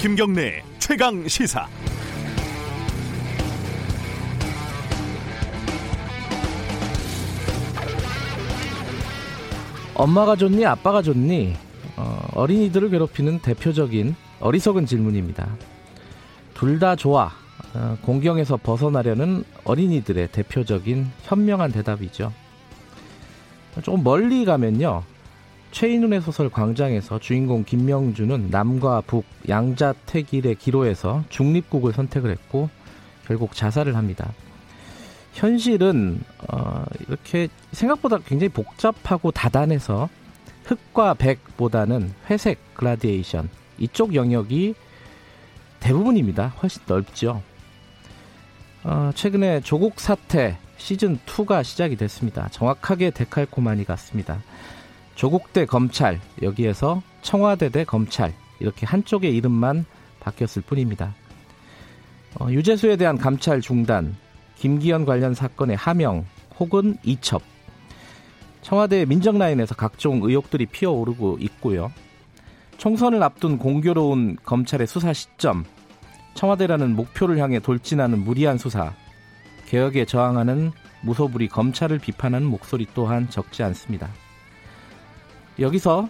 김경래 최강 시사. 엄마가 좋니 아빠가 좋니 어, 린이들을 괴롭히는 대표적인 어리석은 질문입니다. 둘 다 좋아 어, 공경에서 벗어나려는 어린이들의 대표적인 현명한 대답이죠. 좀 멀리 가면요. 최인훈의 소설 광장에서 주인공 김명주는 남과 북 양자택일의 기로에서 중립국을 선택을 했고 결국 자살을 합니다. 현실은 어, 이렇게 생각보다 굉장히 복잡하고 다단해서 흑과 백보다는 회색 그라디에이션 이쪽 영역이 대부분입니다. 훨씬 넓죠. 어, 최근에 조국 사태 시즌 2가 시작이 됐습니다. 정확하게 데칼코마니 같습니다. 조국 대 검찰 여기에서 청와대 대 검찰 이렇게 한쪽의 이름만 바뀌었을 뿐입니다. 어, 유재수에 대한 감찰 중단, 김기현 관련 사건의 하명 혹은 이첩, 청와대 민정 라인에서 각종 의혹들이 피어오르고 있고요. 총선을 앞둔 공교로운 검찰의 수사 시점, 청와대라는 목표를 향해 돌진하는 무리한 수사, 개혁에 저항하는 무소불위 검찰을 비판하는 목소리 또한 적지 않습니다. 여기서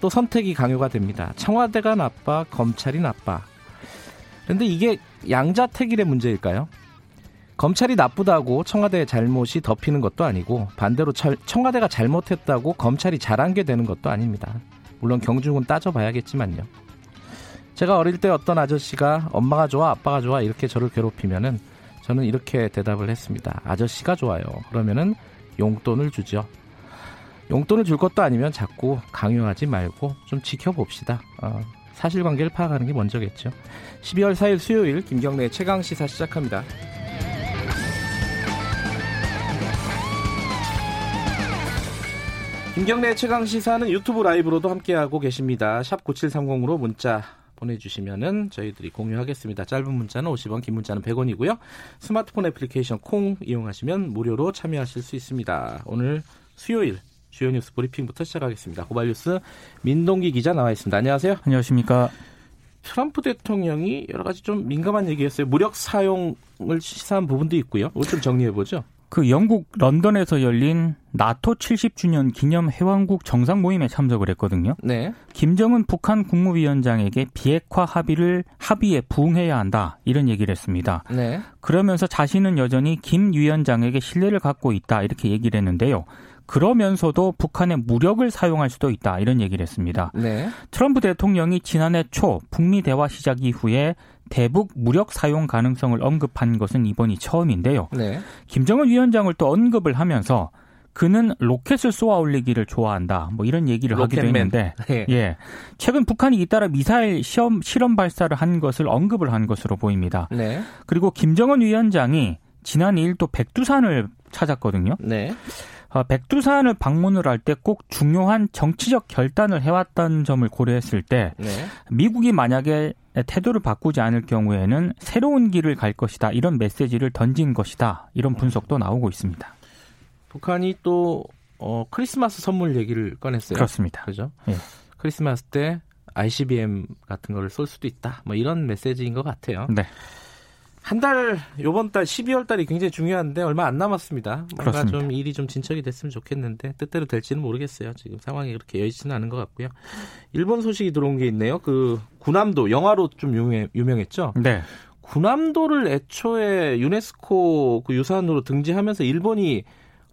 또 선택이 강요가 됩니다. 청와대가 나빠, 검찰이 나빠. 그런데 이게 양자택일의 문제일까요? 검찰이 나쁘다고 청와대의 잘못이 덮이는 것도 아니고 반대로 청와대가 잘못했다고 검찰이 잘한 게 되는 것도 아닙니다. 물론 경중은 따져봐야겠지만요. 제가 어릴 때 어떤 아저씨가 엄마가 좋아 아빠가 좋아 이렇게 저를 괴롭히면은 저는 이렇게 대답을 했습니다. 아저씨가 좋아요. 그러면은 용돈을 주죠. 용돈을 줄 것도 아니면 자꾸 강요하지 말고 좀 지켜봅시다. 어, 사실관계를 파악하는 게 먼저겠죠. 12월 4일 수요일 김경래 최강 시사 시작합니다. 김경래 최강 시사는 유튜브 라이브로도 함께하고 계십니다. 샵 9730으로 문자 보내주시면은 저희들이 공유하겠습니다. 짧은 문자는 50원, 긴 문자는 100원이고요. 스마트폰 애플리케이션 콩 이용하시면 무료로 참여하실 수 있습니다. 오늘 수요일 주요 뉴스 브리핑부터 시작하겠습니다. 고발뉴스 민동기 기자 나와 있습니다. 안녕하세요. 안녕하십니까. 트럼프 대통령이 여러 가지 좀 민감한 얘기했어요. 무력 사용을 시사한 부분도 있고요. 이걸 좀 정리해 보죠. 그 영국 런던에서 열린 나토 70주년 기념 회원국 정상 모임에 참석을 했거든요. 네. 김정은 북한 국무위원장에게 비핵화 합의를 합의에 부응해야 한다 이런 얘기를 했습니다. 네. 그러면서 자신은 여전히 김 위원장에게 신뢰를 갖고 있다 이렇게 얘기를 했는데요. 그러면서도 북한의 무력을 사용할 수도 있다 이런 얘기를 했습니다. 네. 트럼프 대통령이 지난해 초 북미 대화 시작 이후에 대북 무력 사용 가능성을 언급한 것은 이번이 처음인데요. 네. 김정은 위원장을 또 언급을 하면서 그는 로켓을 쏘아 올리기를 좋아한다. 뭐 이런 얘기를 로켓맨. 하기도 했는데, 네. 예. 최근 북한이 잇따라 미사일 시험, 실험 발사를 한 것을 언급을 한 것으로 보입니다. 네. 그리고 김정은 위원장이 지난 2일 또 백두산을 찾았거든요. 네. 어, 백두산을 방문을 할 때 꼭 중요한 정치적 결단을 해왔다는 점을 고려했을 때 네. 미국이 만약에 태도를 바꾸지 않을 경우에는 새로운 길을 갈 것이다 이런 메시지를 던진 것이다 이런 분석도 나오고 있습니다. 북한이 또 어, 크리스마스 선물 얘기를 꺼냈어요. 그렇습니다. 그죠? 예. 크리스마스 때 ICBM 같은 거를 쏠 수도 있다. 뭐 이런 메시지인 것 같아요. 네. 한 달, 요번 달 12월 달이 굉장히 중요한데 얼마 안 남았습니다. 뭔가 그렇습니다. 좀 일이 좀 진척이 됐으면 좋겠는데 뜻대로 될지는 모르겠어요. 지금 상황이 그렇게 여의치는 않은 것 같고요. 일본 소식이 들어온 게 있네요. 그 군함도 영화로 좀 유명, 유명했죠. 네. 군함도를 애초에 유네스코 그 유산으로 등재하면서 일본이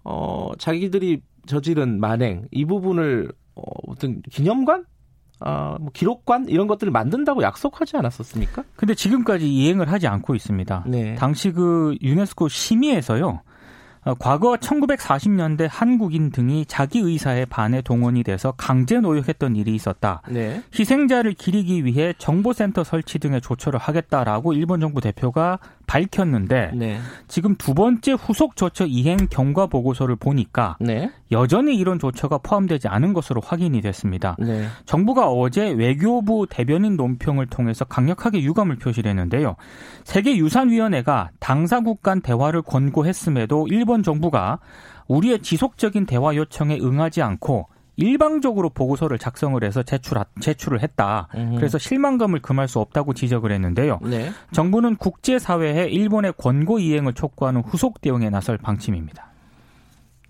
어 자기들이 저지른 만행 이 부분을 어, 어떤 기념관 어, 뭐 기록관 이런 것들을 만든다고 약속하지 않았었습니까? 근데 지금까지 이행을 하지 않고 있습니다. 네. 당시 그 유네스코 심의에서요. 어, 과거 1940년대 한국인 등이 자기 의사에 반해 동원이 돼서 강제 노역했던 일이 있었다. 네. 희생자를 기리기 위해 정보센터 설치 등의 조처를 하겠다라고 일본 정부 대표가 밝혔는데 네. 지금 두 번째 후속 조처 이행 경과 보고서를 보니까 네. 여전히 이런 조처가 포함되지 않은 것으로 확인이 됐습니다. 네. 정부가 어제 외교부 대변인 논평을 통해서 강력하게 유감을 표시했는데요. 세계유산위원회가 당사국 간 대화를 권고했음에도 일본 정부가 우리의 지속적인 대화 요청에 응하지 않고 일방적으로 보고서를 작성을 해서 제출 제출을 했다. 음. 그래서 실망감을 금할 수 없다고 지적을 했는데요. 네. 정부는 국제 사회에 일본의 권고 이행을 촉구하는 후속 대응에 나설 방침입니다.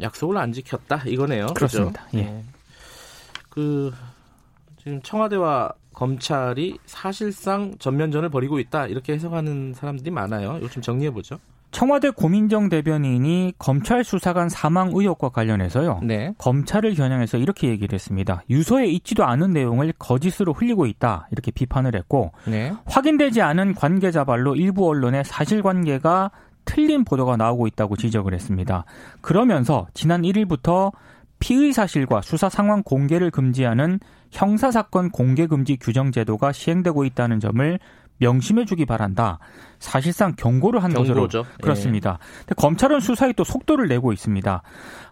약속을 안 지켰다 이거네요. 그렇습니다. 그렇죠? 예. 네. 그 지금 청와대와 검찰이 사실상 전면전을 벌이고 있다 이렇게 해석하는 사람들이 많아요. 좀 정리해 보죠. 청와대 고민정 대변인이 검찰 수사관 사망 의혹과 관련해서요. 네. 검찰을 겨냥해서 이렇게 얘기를 했습니다. 유서에 있지도 않은 내용을 거짓으로 흘리고 있다. 이렇게 비판을 했고 네. 확인되지 않은 관계자 발로 일부 언론의 사실관계가 틀린 보도가 나오고 있다고 지적을 했습니다. 그러면서 지난 1일부터 피의 사실과 수사 상황 공개를 금지하는 형사사건 공개금지 규정 제도가 시행되고 있다는 점을 명심해 주기 바란다. 사실상 경고를 한 경고죠. 것으로 그렇습니다. 예. 검찰은 수사에 또 속도를 내고 있습니다.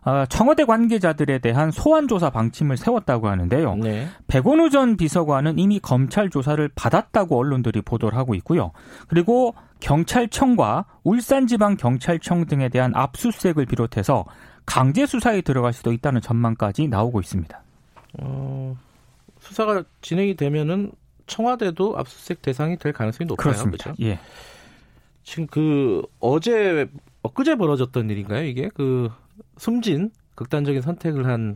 아, 청와대 관계자들에 대한 소환 조사 방침을 세웠다고 하는데요. 네. 백원우 전 비서관은 이미 검찰 조사를 받았다고 언론들이 보도를 하고 있고요. 그리고 경찰청과 울산지방경찰청 등에 대한 압수수색을 비롯해서 강제 수사에 들어갈 수도 있다는 전망까지 나오고 있습니다. 어, 수사가 진행이 되면은 청와대도 압수수색 대상이 될 가능성이 높아요. 그렇습니다. 그렇죠? 예. 지금 그 어제 엊그제 벌어졌던 일인가요? 이게 그 숨진 극단적인 선택을 한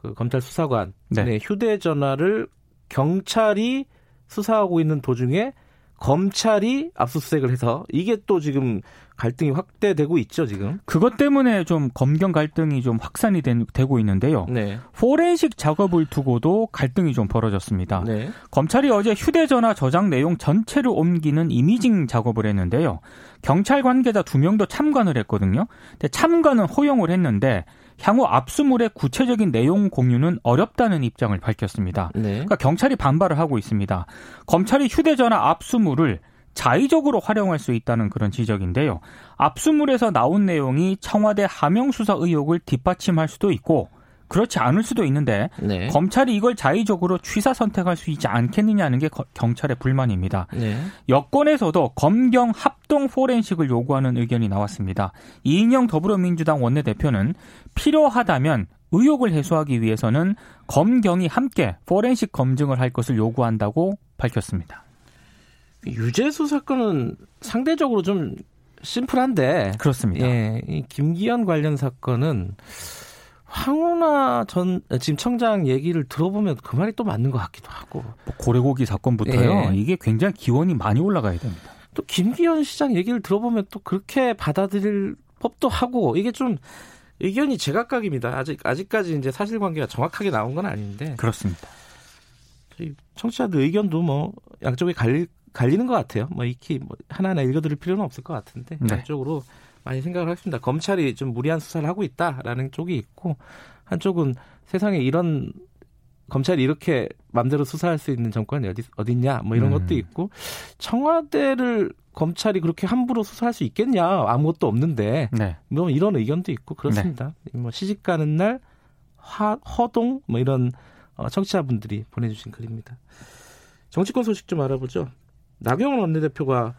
그 검찰 수사관 네. 휴대전화를 경찰이 수사하고 있는 도중에 검찰이 압수수색을 해서 이게 또 지금 갈등이 확대되고 있죠 지금. 그것 때문에 좀 검경 갈등이 좀 확산이 된, 되고 있는데요. 네. 포렌식 작업을 두고도 갈등이 좀 벌어졌습니다. 네. 검찰이 어제 휴대전화 저장 내용 전체를 옮기는 이미징 작업을 했는데요. 경찰 관계자 두 명도 참관을 했거든요. 근데 참관은 허용을 했는데 향후 압수물의 구체적인 내용 공유는 어렵다는 입장을 밝혔습니다. 네. 그러니까 경찰이 반발을 하고 있습니다. 검찰이 휴대전화 압수물을 자의적으로 활용할 수 있다는 그런 지적인데요. 압수물에서 나온 내용이 청와대 하명 수사 의혹을 뒷받침할 수도 있고 그렇지 않을 수도 있는데 네. 검찰이 이걸 자의적으로 취사 선택할 수 있지 않겠느냐는 게 거, 경찰의 불만입니다. 네. 여권에서도 검경 합동 포렌식을 요구하는 의견이 나왔습니다. 이인영 더불어민주당 원내대표는 필요하다면 의혹을 해소하기 위해서는 검경이 함께 포렌식 검증을 할 것을 요구한다고 밝혔습니다. 유재수 사건은 상대적으로 좀 심플한데 그렇습니다. 예, 이 김기현 관련 사건은 황운하 전 지금 청장 얘기를 들어보면 그 말이 또 맞는 것 같기도 하고 뭐 고래고기 사건부터요. 예. 이게 굉장히 기원이 많이 올라가야 됩니다. 또 김기현 시장 얘기를 들어보면 또 그렇게 받아들일 법도 하고 이게 좀 의견이 제각각입니다. 아직 아직까지 이제 사실관계가 정확하게 나온 건 아닌데 그렇습니다. 청취자들 의견도 뭐 양쪽에 갈릴 갈리는 것 같아요. 뭐 익히 뭐 하나하나 읽어드릴 필요는 없을 것 같은데 네. 양쪽으로 많이 생각을 하십니다. 검찰이 좀 무리한 수사를 하고 있다라는 쪽이 있고 한쪽은 세상에 이런 검찰이 이렇게 맘대로 수사할 수 있는 정권이 어디 어딨냐 뭐 이런 음. 것도 있고 청와대를 검찰이 그렇게 함부로 수사할 수 있겠냐 아무것도 없는데 네. 뭐 이런 의견도 있고 그렇습니다. 네. 뭐 시집 가는 날 화, 허동 뭐 이런 어, 청취자분들이 보내주신 글입니다. 정치권 소식 좀 알아보죠. 나경원 원내대표가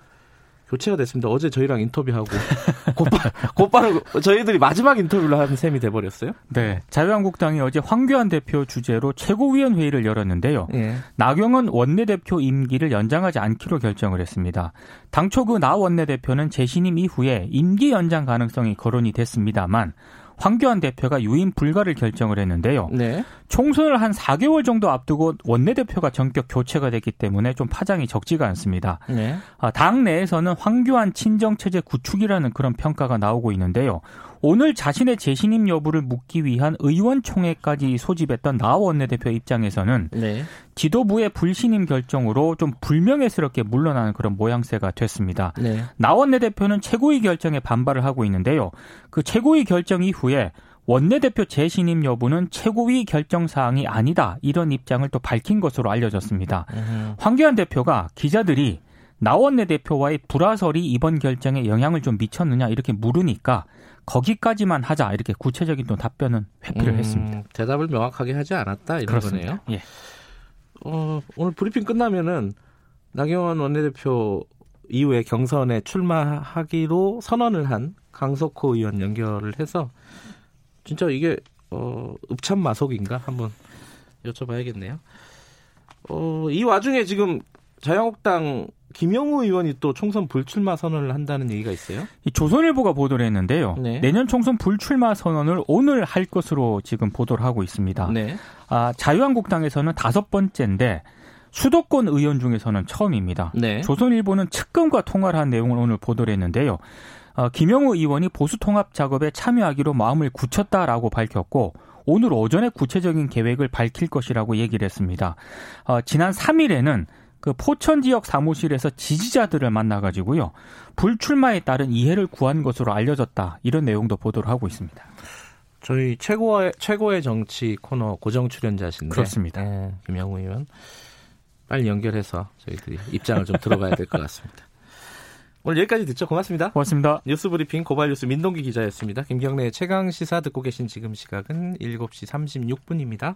교체가 됐습니다. 어제 저희랑 인터뷰하고 곧바로, 곧바로 저희들이 마지막 인터뷰를 한 셈이 돼버렸어요. 네. 자유한국당이 어제 황교안 대표 주재로 최고위원 회의를 열었는데요. 예. 나경원 원내대표 임기를 연장하지 않기로 결정을 했습니다. 당초 그 나 원내대표는 재신임 이후에 임기 연장 가능성이 거론이 됐습니다만 황교안 대표가 유임 불가를 결정을 했는데요. 네. 총선을 한 4개월 정도 앞두고 원내대표가 전격 교체가 됐기 때문에 좀 파장이 적지가 않습니다. 네. 아, 당 내에서는 황교안 친정체제 구축이라는 그런 평가가 나오고 있는데요. 오늘 자신의 재신임 여부를 묻기 위한 의원총회까지 소집했던 나 원내대표 입장에서는 네. 지도부의 불신임 결정으로 좀 불명예스럽게 물러나는 그런 모양새가 됐습니다. 네. 나 원내대표는 최고위 결정에 반발을 하고 있는데요. 그 최고위 결정 이후에 원내대표 재신임 여부는 최고위 결정 사항이 아니다 이런 입장을 또 밝힌 것으로 알려졌습니다. 음. 황교안 대표가 기자들이 나 원내 대표와의 불화설이 이번 결정에 영향을 좀 미쳤느냐 이렇게 물으니까 거기까지만 하자 이렇게 구체적인 또 답변은 회피를 음, 했습니다. 대답을 명확하게 하지 않았다 이런 그렇습니다. 거네요. 예. 어, 오늘 브리핑 끝나면은 나경원 원내대표 이후에 경선에 출마하기로 선언을 한 강석호 의원 연결을 해서 진짜 이게 어, 읍참마속인가 한번 여쭤봐야겠네요. 어, 이 와중에 지금 자유한국당 김영우 의원이 또 총선 불출마 선언을 한다는 얘기가 있어요. 이 조선일보가 보도를 했는데요. 네. 내년 총선 불출마 선언을 오늘 할 것으로 지금 보도를 하고 있습니다. 네. 아, 자유한국당에서는 다섯 번째인데 수도권 의원 중에서는 처음입니다. 네. 조선일보는 측근과 통화를 한 내용을 오늘 보도를 했는데요. 어, 김영우 의원이 보수 통합 작업에 참여하기로 마음을 굳혔다라고 밝혔고 오늘 오전에 구체적인 계획을 밝힐 것이라고 얘기를 했습니다. 어, 지난 3일에는 그 포천 지역 사무실에서 지지자들을 만나가지고요 불출마에 따른 이해를 구한 것으로 알려졌다 이런 내용도 보도를 하고 있습니다. 저희 최고의 최고의 정치 코너 고정 출연자신데 그렇습니다. 네, 김영우 의원 빨리 연결해서 저희들이 입장을 좀 들어가야 될 것 같습니다. 오늘 여기까지 듣죠. 고맙습니다. 고맙습니다. 뉴스 브리핑 고발 뉴스 민동기 기자였습니다. 김경래의 최강 시사 듣고 계신 지금 시각은 7시 36분입니다.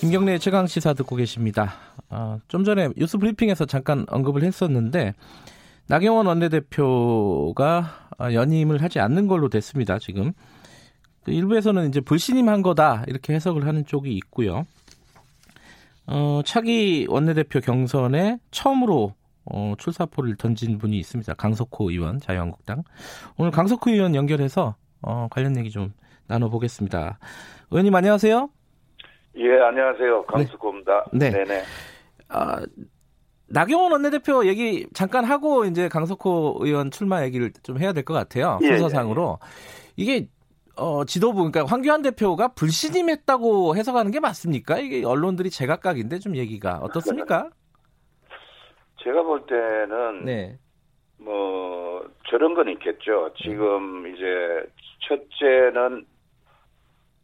김경래 최강 시사 듣고 계십니다. 어, 좀 전에 뉴스 브리핑에서 잠깐 언급을 했었는데 나경원 원내대표가 연임을 하지 않는 걸로 됐습니다. 지금 그 일부에서는 이제 불신임한 거다 이렇게 해석을 하는 쪽이 있고요. 어, 차기 원내대표 경선에 처음으로 어, 출사포를 던진 분이 있습니다. 강석호 의원, 자유한국당. 오늘 강석호 의원 연결해서 어, 관련 얘기 좀 나눠보겠습니다. 의원님 안녕하세요. 예, 안녕하세요. 강수고입니다. 네. 네. 네 아, 나경원 원내대표 얘기 잠깐 하고 이제 강석호 의원 출마 얘기를 좀 해야 될 것 같아요. 예, 순서상으로. 예. 이게 어, 지도부, 그러니까 황교안 대표가 불신임했다고 해석하는 게 맞습니까? 이게 언론들이 제각각인데 좀 얘기가 어떻습니까? 제가 볼 때는 네. 뭐 저런 건 있겠죠. 지금 네. 이제 첫째는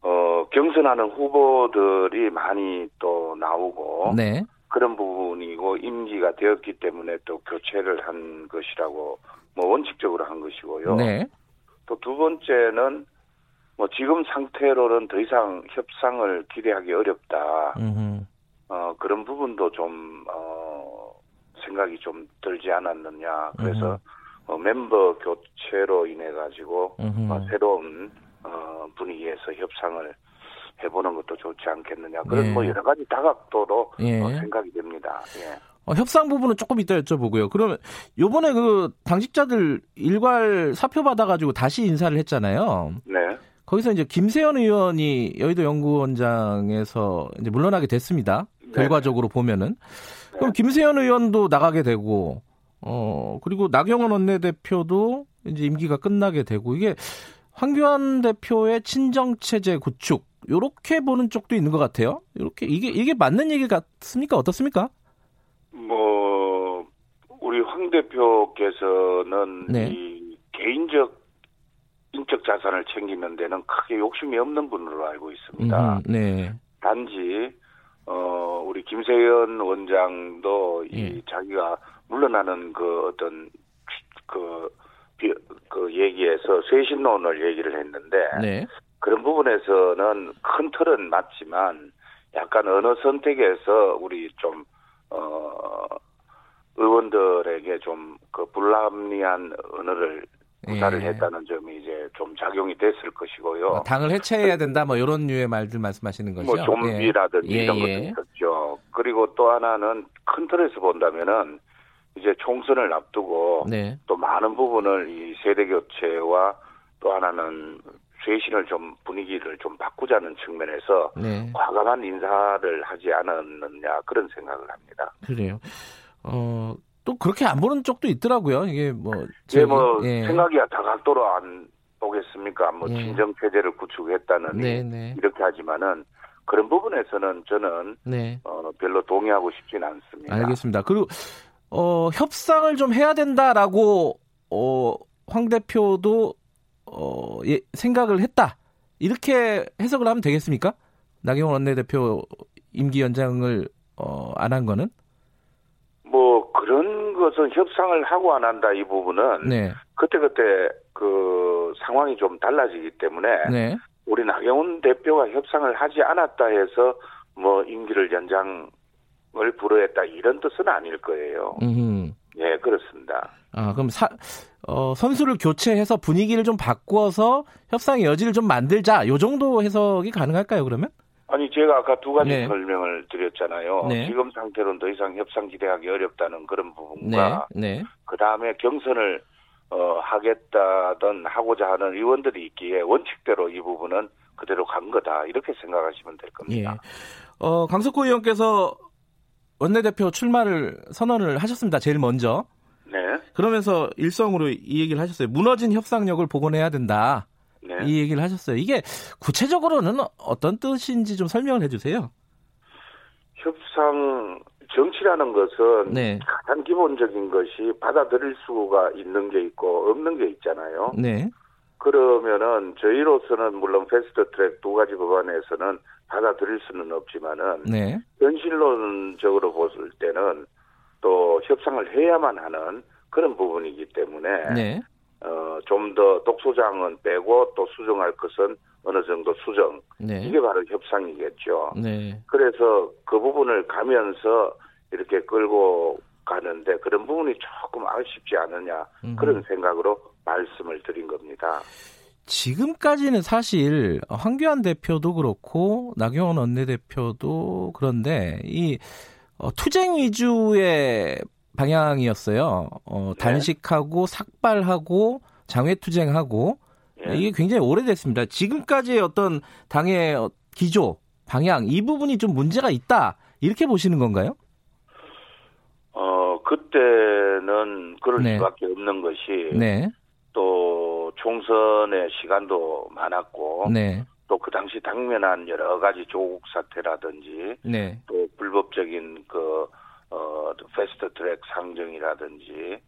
어, 경선하는 후보들이 많이 또 나오고 네. 그런 부분이고 임기가 되었기 때문에 또 교체를 한 것이라고 뭐 원칙적으로 한 것이고요. 네. 또 두 번째는 뭐 지금 상태로는 더 이상 협상을 기대하기 어렵다. 음흠. 어, 그런 부분도 좀 어, 생각이 좀 들지 않았느냐. 그래서 어, 멤버 교체로 인해 가지고 어, 새로운 어, 분위기에서 협상을 해보는 것도 좋지 않겠느냐. 그런 예. 뭐 여러 가지 다각도로 예. 어, 생각이 됩니다. 예. 어, 협상 부분은 조금 이따 여쭤보고요. 그러면 요번에 그 당직자들 일괄 사표 받아가지고 다시 인사를 했잖아요. 네. 거기서 이제 김세현 의원이 여의도 연구원장에서 이제 물러나게 됐습니다. 네. 결과적으로 보면은. 네. 그럼 김세현 의원도 나가게 되고, 어, 그리고 나경원 원내대표도 이제 임기가 끝나게 되고, 이게 황교안 대표의 친정 체제 구축 요렇게 보는 쪽도 있는 것 같아요. 이렇게 이게 이게 맞는 얘기 같습니까? 어떻습니까? 뭐 우리 황 대표께서는 네. 이 개인적 인적 자산을 챙기는 데는 크게 욕심이 없는 분으로 알고 있습니다. 음, 네. 단지 어 우리 김세현 원장도 이 예. 자기가 물러나는 그 어떤 그, 그 얘기에서 쇄신론을 얘기를 했는데 네. 그런 부분에서는 큰 틀은 맞지만 약간 언어 선택에서 우리 좀, 어, 의원들에게 좀 그 불합리한 언어를 구사를 예. 했다는 점이 이제 좀 작용이 됐을 것이고요. 뭐 당을 해체해야 된다, 뭐 이런 류의 말들 말씀하시는 거죠. 뭐 좀비라든지 예. 이런 예. 것도 있었죠. 그리고 또 하나는 큰 틀에서 본다면은 이제 총선을 앞두고 네. 또 많은 부분을 이 세대 교체와 또 하나는 쇄신을 좀 분위기를 좀 바꾸자는 측면에서 네. 과감한 인사를 하지 않았느냐 그런 생각을 합니다. 그래요. 어, 또 그렇게 안 보는 쪽도 있더라고요. 이게 뭐. 예, 뭐 예. 생각이 다각도로 안 보겠습니까? 뭐 예. 친정 체제를 구축했다는 네, 네. 이렇게 하지만은 그런 부분에서는 저는 네. 어, 별로 동의하고 싶지는 않습니다. 알겠습니다. 그리고 어, 협상을 좀 해야 된다라고 어, 황 대표도 어, 예, 생각을 했다. 이렇게 해석을 하면 되겠습니까? 나경원 원내대표 임기 연장을 어, 안 한 거는? 뭐 그런 것은 협상을 하고 안 한다 이 부분은 네. 그때 그때 그 상황이 좀 달라지기 때문에 네. 우리 나경원 대표가 협상을 하지 않았다 해서 뭐 임기를 연장 을 불허했다 이런 뜻은 아닐 거예요. 음. 예, 그렇습니다. 아, 그럼 사, 어, 선수를 교체해서 분위기를 좀 바꾸어서 협상의 여지를 좀 만들자. 요 정도 해석이 가능할까요, 그러면? 아니, 제가 아까 두 가지 네. 설명을 드렸잖아요. 네. 지금 상태로는 더 이상 협상 기대하기 어렵다는 그런 부분과, 네. 네. 그 다음에 경선을, 어, 하겠다던 하고자 하는 의원들이 있기에 원칙대로 이 부분은 그대로 간 거다. 이렇게 생각하시면 될 겁니다. 예. 어, 강석호 의원께서 원내대표 출마를 선언을 하셨습니다. 제일 먼저. 네. 그러면서 일성으로 이 얘기를 하셨어요. 무너진 협상력을 복원해야 된다. 네. 이 얘기를 하셨어요. 이게 구체적으로는 어떤 뜻인지 좀 설명을 해주세요. 협상 정치라는 것은 네. 가장 기본적인 것이 받아들일 수가 있는 게 있고 없는 게 있잖아요. 네. 그러면은 저희로서는 물론 패스트 트랙 두 가지 법안에서는 받아들일 수는 없지만은 네. 현실론적으로 봤을 때는 또 협상을 해야만 하는 그런 부분이기 때문에 네. 어, 좀 더 독소장은 빼고 또 수정할 것은 어느 정도 수정 네. 이게 바로 협상이겠죠. 네. 그래서 그 부분을 가면서 이렇게 끌고 가는데 그런 부분이 조금 아쉽지 않느냐 음. 그런 생각으로 말씀을 드린 겁니다. 지금까지는 사실 황교안 대표도 그렇고 나경원 원내대표도 그런데 이 어, 투쟁 위주의 방향이었어요. 어, 네. 단식하고 삭발하고 장외투쟁하고 네. 이게 굉장히 오래됐습니다. 지금까지의 어떤 당의 기조, 방향 이 부분이 좀 문제가 있다 이렇게 보시는 건가요? 어 그때는 그럴 네. 수밖에 없는 것이 네. 또 총선의 시간도 많았고 네. 또그 당시 당면한 여러 가지 조국 사태라든지 네. 또 불법적인 그 어, fast track 상정이라든지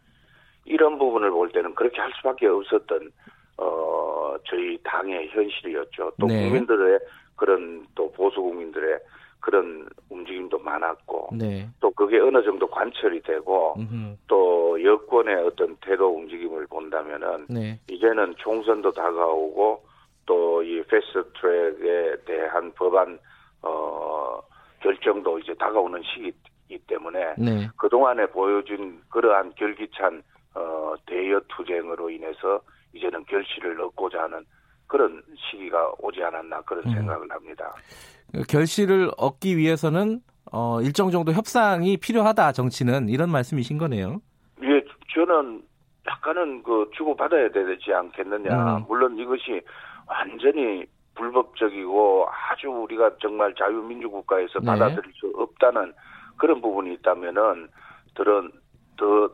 이런 부분을 볼 때는 그렇게 할 수밖에 없었던 어, 저희 당의 현실이었죠. 또 네. 국민들의 그런 또 보수 국민들의 그런 움직임도 많았고 네. 또 그게 어느 정도 관철이 되고 음흠. 또 여권의 어떤 태도 움직임을 본다면은 네. 이제는 총선도 다가오고 또 이 fast track에 대한 법안 어 결정도 이제 다가오는 시기이기 때문에 네. 그동안에 보여준 그러한 결기찬 어 대여 투쟁으로 인해서 이제는 결실을 얻고자 하는 그런 시기가 오지 않았나 그런 음. 생각을 합니다. 결실을 얻기 위해서는 어, 일정 정도 협상이 필요하다 정치는 이런 말씀이신 거네요. 예, 저는 약간은 그 주고 받아야 되지 않겠느냐. 음. 물론 이것이 완전히 불법적이고 아주 우리가 정말 자유민주국가에서 네. 받아들일 수 없다는 그런 부분이 있다면은 들은 더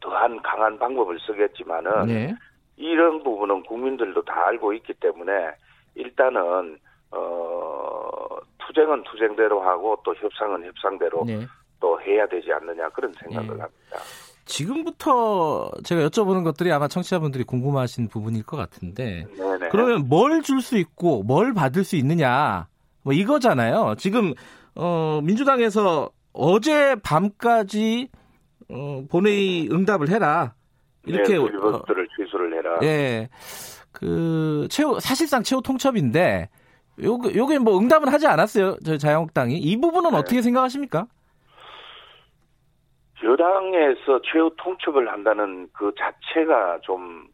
더한 강한 방법을 쓰겠지만은 네. 이런 부분은 국민들도 다 알고 있기 때문에 일단은 어 투쟁은 투쟁대로 하고 또 협상은 협상대로 네. 또 해야 되지 않느냐 그런 생각을 네. 합니다. 지금부터 제가 여쭤보는 것들이 아마 청취자분들이 궁금하신 부분일 것 같은데 네네. 그러면 뭘 줄 수 있고 뭘 받을 수 있느냐 뭐 이거잖아요. 지금 어 민주당에서 어제 밤까지 어 본회의 응답을 해라 이렇게 네, 리버스를 어, 취소를 해라. 예. 그 최후 사실상 최후 통첩인데 요게 요게 뭐 응답은 하지 않았어요. 저희 자유한국당이 이 부분은 네. 어떻게 생각하십니까? 여당에서 최후 통첩을 한다는 그 자체가 좀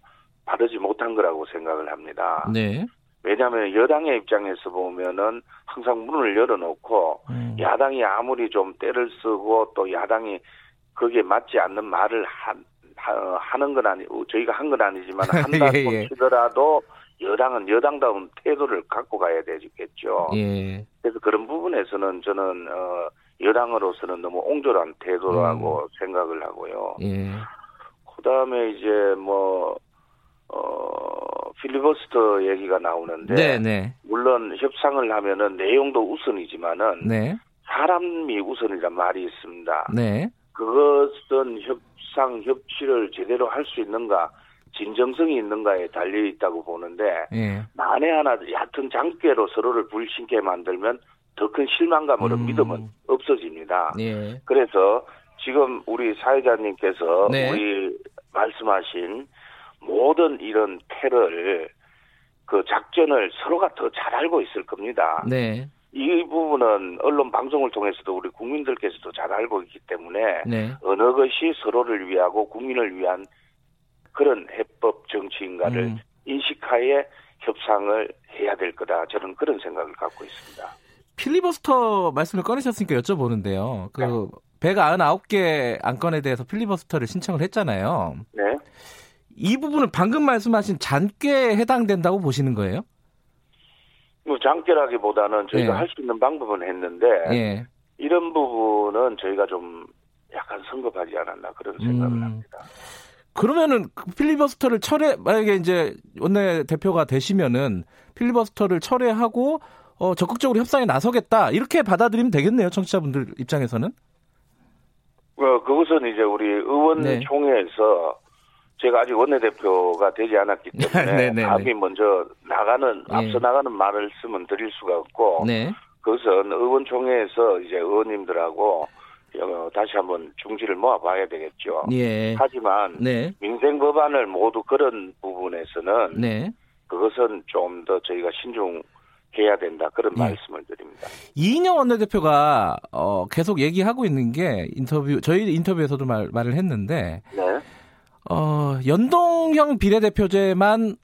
바르지 못한 거라고 생각을 합니다. 네. 왜냐하면 여당의 입장에서 보면은 항상 문을 열어놓고 음. 야당이 아무리 좀 때를 쓰고 또 야당이 거기에 맞지 않는 말을 한, 하 는 건 아니, 저희가 한 건 아니지만 한다고 예, 예. 치더라도 여당은 여당다운 태도를 갖고 가야 되겠죠. 예. 그래서 그런 부분에서는 저는 어, 여당으로서는 너무 옹졸한 태도라고 음. 생각을 하고요. 예. 그다음에 이제 뭐 어, 필리버스터 얘기가 나오는데 네네. 네. 물론 협상을 하면은 내용도 우선이지만은 네. 사람이 우선이란 말이 있습니다. 네. 그것은 협상 협치를 제대로 할 수 있는가 진정성이 있는가에 달려 있다고 보는데 예. 만에 하나 얕은 장깨로 서로를 불신게 만들면 더 큰 실망감으로 음. 믿음은 없어집니다. 예. 그래서 지금 우리 사회자님께서 네. 우리 말씀하신 모든 이런 패를 그 작전을 서로가 더 잘 알고 있을 겁니다. 네. 이 부분은 언론 방송을 통해서도 우리 국민들께서도 잘 알고 있기 때문에 네. 어느 것이 서로를 위하고 국민을 위한 그런 해법 정치인가를 음. 인식하에 협상을 해야 될 거다. 저는 그런 생각을 갖고 있습니다. 필리버스터 말씀을 꺼내셨으니까 여쭤보는데요. 그 네. 199개 안건에 대해서 필리버스터를 신청을 했잖아요. 네. 이 부분은 방금 말씀하신 잔꾀에 해당된다고 보시는 거예요? 뭐 장깨라기보다는 저희가 예. 할수 있는 방법은 했는데 예. 이런 부분은 저희가 좀 약간 성급하지 않았나 그런 생각을 음. 합니다. 그러면은 그 필리버스터를 철회 만약에 이제 원내 대표가 되시면은 필리버스터를 철회하고 어, 적극적으로 협상에 나서겠다 이렇게 받아들이면 되겠네요 청취자분들 입장에서는. 어, 그것은 이제 우리 의원총회에서 네. 제가 아직 원내대표가 되지 않았기 때문에 네, 네, 네. 답이 먼저 나가는 네. 앞서 나가는 말을 쓰면 드릴 수가 없고 네. 그것은 의원총회에서 이제 의원님들하고 어, 다시 한번 중지를 모아봐야 되겠죠. 예. 하지만 네. 민생 법안을 모두 그런 부분에서는 네. 그것은 좀 더 저희가 신중. 해야 된다 그런 예. 말씀을 드립니다. 이인영 원내대표가 어, 계속 얘기하고 있는 게 인터뷰 저희 인터뷰에서도 말, 말을 했는데 네. 어, 연동형 비례대표제만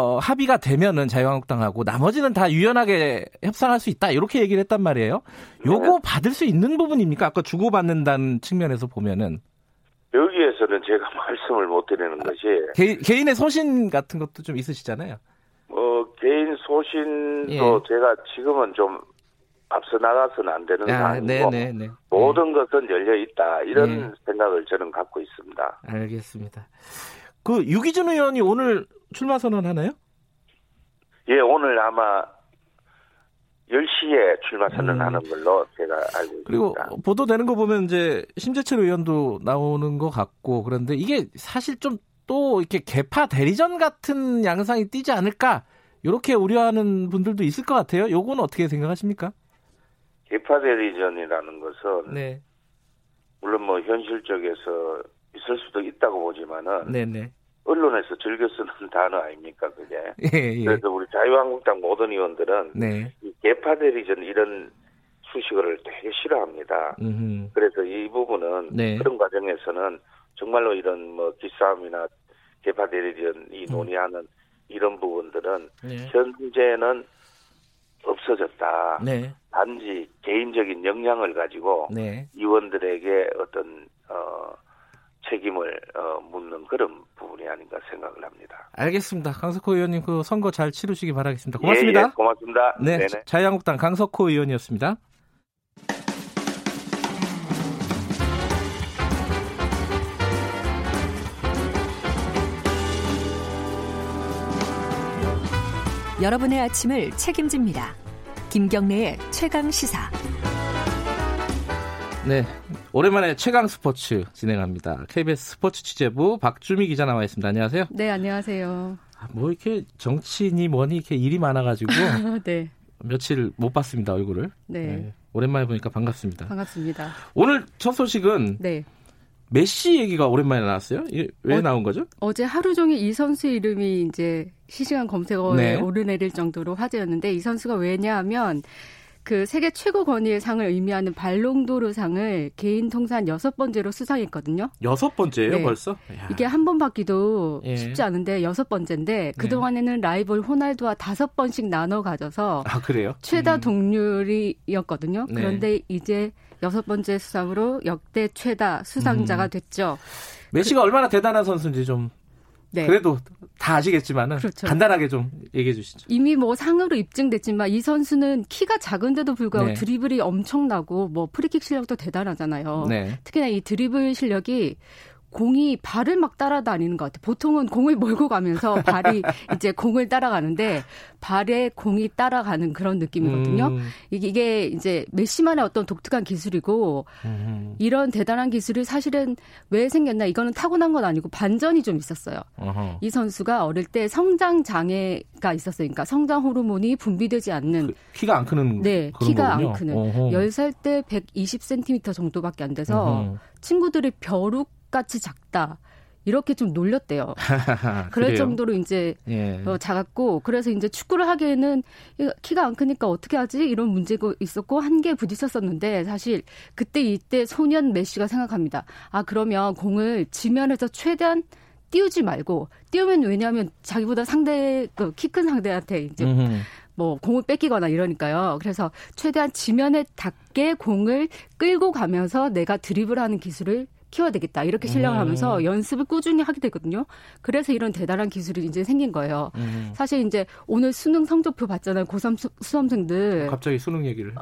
어, 합의가 되면은 자유한국당하고 나머지는 다 유연하게 협상할 수 있다 이렇게 얘기를 했단 말이에요. 요거 네. 받을 수 있는 부분입니까? 아까 주고받는다는 측면에서 보면은 여기에서는 제가 말씀을 못 드리는 것이 개, 개인의 소신 같은 것도 좀 있으시잖아요. 어 개인 소신도 예. 제가 지금은 좀 앞서 나가서는 안 되는 아, 상황이고 네네 네. 네. 모든 것은 열려 있다 이런 네. 생각을 저는 갖고 있습니다. 알겠습니다. 그 유기준 의원이 오늘 출마 선언 하나요? 예, 오늘 아마 10시에 출마 선언하는 음. 걸로 제가 알고 있습니다. 그리고 보도되는 거 보면 이제 심재철 의원도 나오는 것 같고 그런데 이게 사실 좀 또 이렇게 개파 대리전 같은 양상이 띄지 않을까 이렇게 우려하는 분들도 있을 것 같아요. 요건 어떻게 생각하십니까? 개파 대리전이라는 것은 네. 물론 뭐 현실 적에서 있을 수도 있다고 보지만은 네네. 언론에서 즐겨 쓰는 단어 아닙니까 그게. 예, 예. 그래서 우리 자유한국당 모든 의원들은 네. 이 개파 대리전 이런 수식어를 되게 싫어합니다. 음흠. 그래서 이 부분은 네. 그런 과정에서는 정말로 이런 뭐 기싸움이나 개파 대리전이 음. 논의하는 음. 이런 부분들은 네. 현재는 없어졌다. 네. 단지 개인적인 역량을 가지고 네. 의원들에게 어떤 어, 책임을 어, 묻는 그런 부분이 아닌가 생각을 합니다. 알겠습니다. 강석호 의원님 그 선거 잘 치르시기 바라겠습니다. 고맙습니다. 예, 예, 고맙습니다. 네, 네네. 자유한국당 강석호 의원이었습니다. 여러분의 아침을 책임집니다. 김경래의 최강 시사. 네, 오랜만에 최강 스포츠 진행합니다. KBS 스포츠 취재부 박주미 기자 나와 있습니다. 안녕하세요. 네, 안녕하세요. 아, 뭐 이렇게 정치인이 뭐니 이렇게 일이 많아가지고 네. 며칠 못 봤습니다 얼굴을. 네. 네. 오랜만에 보니까 반갑습니다. 반갑습니다. 오늘 첫 소식은 네. 메시 얘기가 오랜만에 나왔어요. 왜 어, 나온 거죠? 어제 하루 종일 이 선수 이름이 이제 실시간 검색어에 네. 오르내릴 정도로 화제였는데 이 선수가 왜냐하면 그 세계 최고 권위의 상을 의미하는 발롱도르 상을 개인 통산 여섯 번째로 수상했거든요. 여섯 번째예요, 네. 벌써? 야. 이게 한 번 받기도 예. 쉽지 않은데 여섯 번째인데 네. 그 동안에는 라이벌 호날두와 다섯 번씩 나눠 가져서 아 그래요? 최다 음. 동률이었거든요. 네. 그런데 이제 여섯 번째 수상으로 역대 최다 수상자가 음. 됐죠. 메시가 그, 얼마나 대단한 선수인지 좀 네. 그래도 다 아시겠지만은 그렇죠. 간단하게 좀 얘기해 주시죠. 이미 뭐 상으로 입증됐지만 이 선수는 키가 작은데도 불구하고 네. 드리블이 엄청나고 뭐 프리킥 실력도 대단하잖아요. 네. 특히나 이 드리블 실력이 공이 발을 막 따라다니는 것 같아요. 보통은 공을 몰고 가면서 발이 이제 공을 따라가는데 발에 공이 따라가는 그런 느낌이거든요. 음. 이게 이제 메시만의 어떤 독특한 기술이고 음. 이런 대단한 기술이 사실은 왜 생겼나 이거는 타고난 건 아니고 반전이 좀 있었어요. 어허. 이 선수가 어릴 때 성장 장애가 있었어요. 그러니까 성장 호르몬이 분비되지 않는 그, 키가 안 크는 네 키가 거군요. 안 크는 어허. 10살 때 120cm 정도밖에 안 돼서 어허. 친구들이 벼룩 같이 작다. 이렇게 좀 놀렸대요. 그럴 정도로 이제 예. 어, 작았고 그래서 이제 축구를 하기에는 키가 안 크니까 어떻게 하지 이런 문제가 있었고 한계에 부딪혔었는데 사실 그때 이때 소년 메시가 생각합니다. 아 그러면 공을 지면에서 최대한 띄우지 말고 띄우면 왜냐하면 자기보다 상대 그 키 큰 상대한테 이제 음흠. 뭐 공을 뺏기거나 이러니까요. 그래서 최대한 지면에 닿게 공을 끌고 가면서 내가 드리블하는 기술을 키워야 되겠다 이렇게 실력을 음. 하면서 연습을 꾸준히 하게 되거든요. 그래서 이런 대단한 기술이 이제 생긴 거예요. 음. 사실 이제 오늘 수능 성적표 봤잖아요. 고3 수, 수험생들 갑자기 수능 얘기를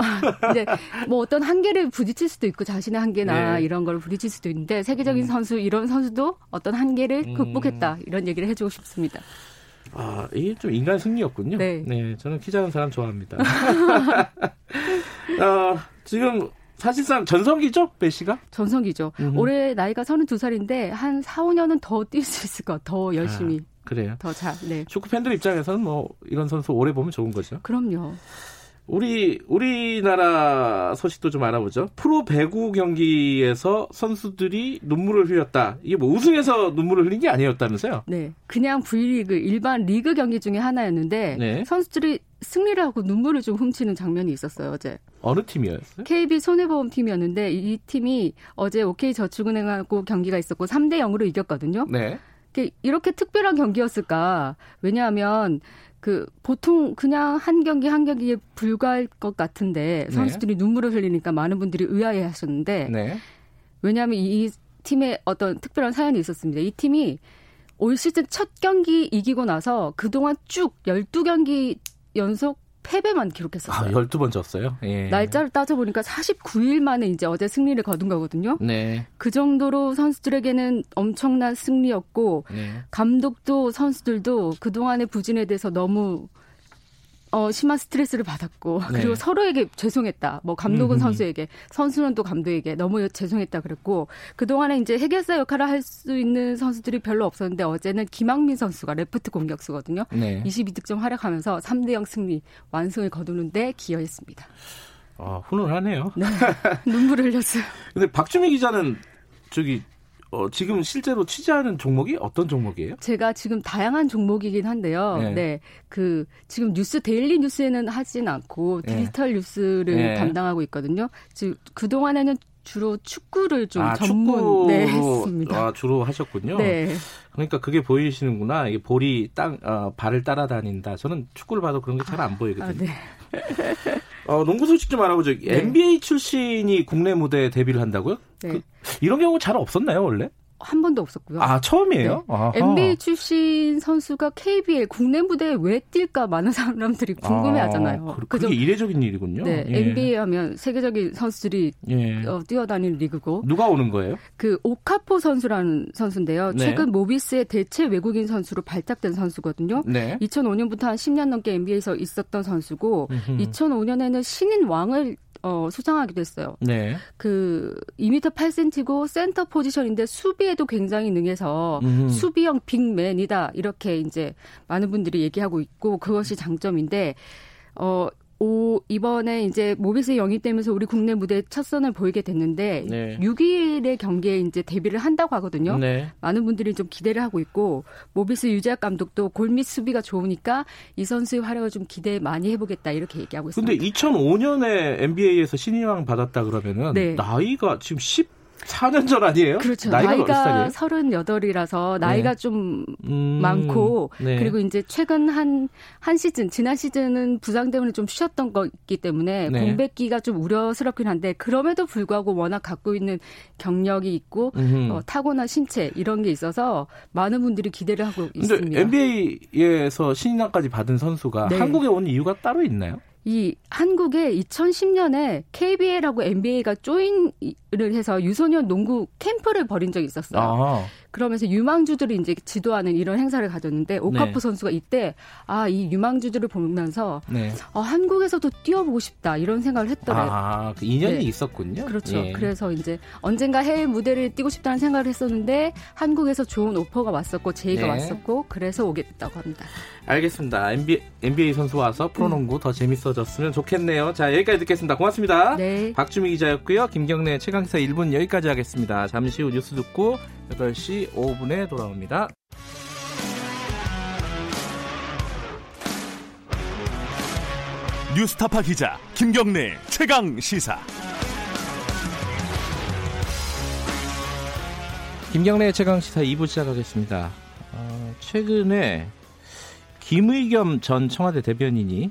이제 뭐 어떤 한계를 부딪힐 수도 있고 자신의 한계나 네. 이런 걸 부딪힐 수도 있는데 세계적인 음. 선수 이런 선수도 어떤 한계를 음. 극복했다 이런 얘기를 해주고 싶습니다. 아, 이게 좀 인간 승리였군요. 네. 네 저는 키 작은 사람 좋아합니다. 어, 지금 사실상 전성기죠, 메시가? 전성기죠. 음흠. 올해 나이가 32살인데 한 4, 5년은 더 뛸 수 있을 것, 더 열심히. 아, 그래요. 더 잘. 네. 축구 팬들 입장에서는 뭐 이런 선수 오래 보면 좋은 거죠. 그럼요. 우리 우리나라 소식도 좀 알아보죠. 프로 배구 경기에서 선수들이 눈물을 흘렸다. 이게 뭐 우승해서 눈물을 흘린 게 아니었다면서요? 네, 그냥 V리그 일반 리그 경기 중에 하나였는데 네. 선수들이 승리를 하고 눈물을 좀 훔치는 장면이 있었어요 어제. 어느 팀이었어요? KB 손해보험 팀이었는데 이 팀이 어제 OK 저축은행하고 경기가 있었고 3대 0으로 이겼거든요. 네. 이렇게 특별한 경기였을까? 왜냐하면 그 보통 그냥 한 경기 한 경기에 불과할 것 같은데 네. 선수들이 네. 눈물을 흘리니까 많은 분들이 의아해 하셨는데 네. 왜냐하면 이 팀에 어떤 특별한 사연이 있었습니다. 이 팀이 올 시즌 첫 경기 이기고 나서 그동안 쭉 12경기 연속 패배만 기록했었어요. 아, 12번 졌어요? 예. 날짜를 따져보니까 49일 만에 이제 어제 승리를 거둔 거거든요. 네. 그 정도로 선수들에게는 엄청난 승리였고, 네. 감독도 선수들도 그동안의 부진에 대해서 너무 어, 심한 스트레스를 받았고 네. 그리고 서로에게 죄송했다. 뭐 감독은 음흠. 선수에게, 선수는 또 감독에게 너무 죄송했다 그랬고 그동안에 이제 해결사 역할을 할 수 있는 선수들이 별로 없었는데 어제는 김학민 선수가 레프트 공격수거든요. 네. 22득점 활약하면서 3대 0 승리 완승을 거두는데 기여했습니다. 아, 훈훈하네요. 네. 눈물을 흘렸어요. 근데 박주미 기자는 저기 어, 지금 실제로 취재하는 종목이 어떤 종목이에요? 제가 지금 다양한 종목이긴 한데요. 네. 네. 그, 지금 뉴스, daily 뉴스에는 하진 않고 네. 디지털 네. 뉴스를 네. 담당하고 있거든요. 즉, 그동안에는 주로 축구를 좀 아, 전문 네, 했습니다. 아, 주로 하셨군요. 네. 그러니까 그게 보이시는구나. 이게 볼이 땅 어, 발을 따라다닌다. 저는 축구를 봐도 그런 게 잘안 보이거든요. 아, 네. 어, 농구 소식 좀 알아보죠. 네. NBA 출신이 국내 무대에 데뷔를 한다고요? 네. 그, 이런 경우 잘 없었나요, 원래? 한 번도 없었고요. 아 처음이에요? 네. NBA 출신 선수가 KBL 국내 무대에 왜 뛸까 많은 사람들이 궁금해하잖아요. 아, 그게 이례적인 일이군요. 네, 예. NBA 하면 세계적인 선수들이 예. 어, 뛰어다니는 리그고. 누가 오는 거예요? 그 오카포 선수라는 선수인데요. 네. 최근 모비스의 대체 외국인 선수로 발탁된 선수거든요. 네. 2005년부터 한 10년 넘게 NBA에서 있었던 선수고, 음흠. 2005년에는 신인 왕을 어, 수상하게 됐어요. 네. 그 2m 8cm고 센터 포지션인데 수비에도 굉장히 능해서 음. 수비형 빅맨이다 이렇게 이제 많은 분들이 얘기하고 있고 그것이 장점인데 어 오, 이번에 이제 모비스에 영입되면서 우리 국내 무대 첫 선을 보이게 됐는데 네. 6일의 경기에 이제 데뷔를 한다고 하거든요. 네. 많은 분들이 좀 기대를 하고 있고 모비스 유재학 감독도 골밑 수비가 좋으니까 이 선수의 활약을 좀 기대 많이 해보겠다 이렇게 얘기하고 있습니다. 근데 2005년에 NBA에서 신인왕 받았다 그러면은 네. 나이가 지금 10 4년 전 아니에요? 그렇죠. 나이가, 나이가 38이라서 나이가 네. 좀 음, 많고 네. 그리고 이제 최근 한, 한 시즌, 지난 시즌은 부상 때문에 좀 쉬었던 거기 때문에 네. 공백기가 좀 우려스럽긴 한데 그럼에도 불구하고 워낙 갖고 있는 경력이 있고 어, 타고난 신체 이런 게 있어서 많은 분들이 기대를 하고 있습니다. NBA에서 신인왕까지 받은 선수가 네. 한국에 온 이유가 따로 있나요? 이 한국에 2010년에 KBL하고 NBA가 조인을 해서 유소년 농구 캠프를 벌인 적이 있었어요. 아. 그러면서 유망주들이 이제 지도하는 이런 행사를 가졌는데 오카프 네. 선수가 이때 아 이 유망주들을 보면서 네. 어, 한국에서도 뛰어보고 싶다 이런 생각을 했더래요. 아, 그 인연이 네. 있었군요. 그렇죠. 예. 그래서 이제 언젠가 해외 무대를 뛰고 싶다는 생각을 했었는데 한국에서 좋은 오퍼가 왔었고 제의가 네. 왔었고 그래서 오게 됐다고 합니다. 알겠습니다. NBA, NBA 선수 와서 프로농구 음. 더 재밌어졌으면 좋겠네요. 자 여기까지 듣겠습니다. 고맙습니다. 네. 박주미 기자였고요. 김경래 최강기사 1분 여기까지 하겠습니다. 잠시 후 뉴스 듣고 8시 5분에 돌아옵니다. 뉴스타파 기자 김경래 최강 시사. 김경래 최강 시사 2부 시작하겠습니다. 어, 최근에 김의겸 전 청와대 대변인이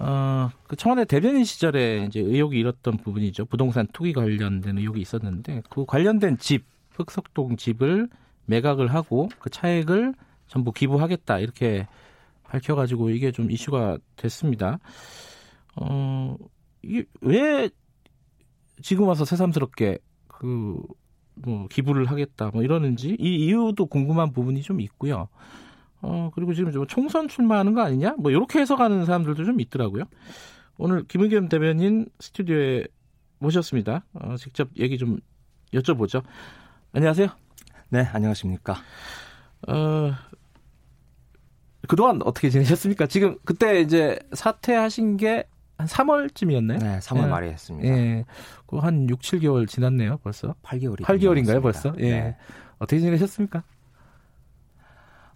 어, 그 청와대 대변인 시절에 이제 의혹이 일었던 부분이죠. 부동산 투기 관련된 의혹이 있었는데 그 관련된 집 흑석동 집을 매각을 하고 그 차액을 전부 기부하겠다 이렇게 밝혀가지고 이게 좀 이슈가 됐습니다. 어, 이게 왜 지금 와서 새삼스럽게 그 뭐 기부를 하겠다 뭐 이러는지 이 이유도 궁금한 부분이 좀 있고요. 어 그리고 지금 좀 총선 출마하는 거 아니냐 뭐 이렇게 해석하는 사람들도 좀 있더라고요. 오늘 김의겸 대변인 스튜디오에 모셨습니다. 어, 직접 얘기 좀 여쭤보죠. 안녕하세요. 네, 안녕하십니까. 어, 그동안 어떻게 지내셨습니까? 지금 그때 이제 사퇴하신 게 한 3월쯤이었나요? 네, 3월 예. 말에 했습니다. 예. 한 6, 7개월 지났네요, 벌써. 8개월이 8개월인가요, 벌써? 예. 네. 어떻게 지내셨습니까?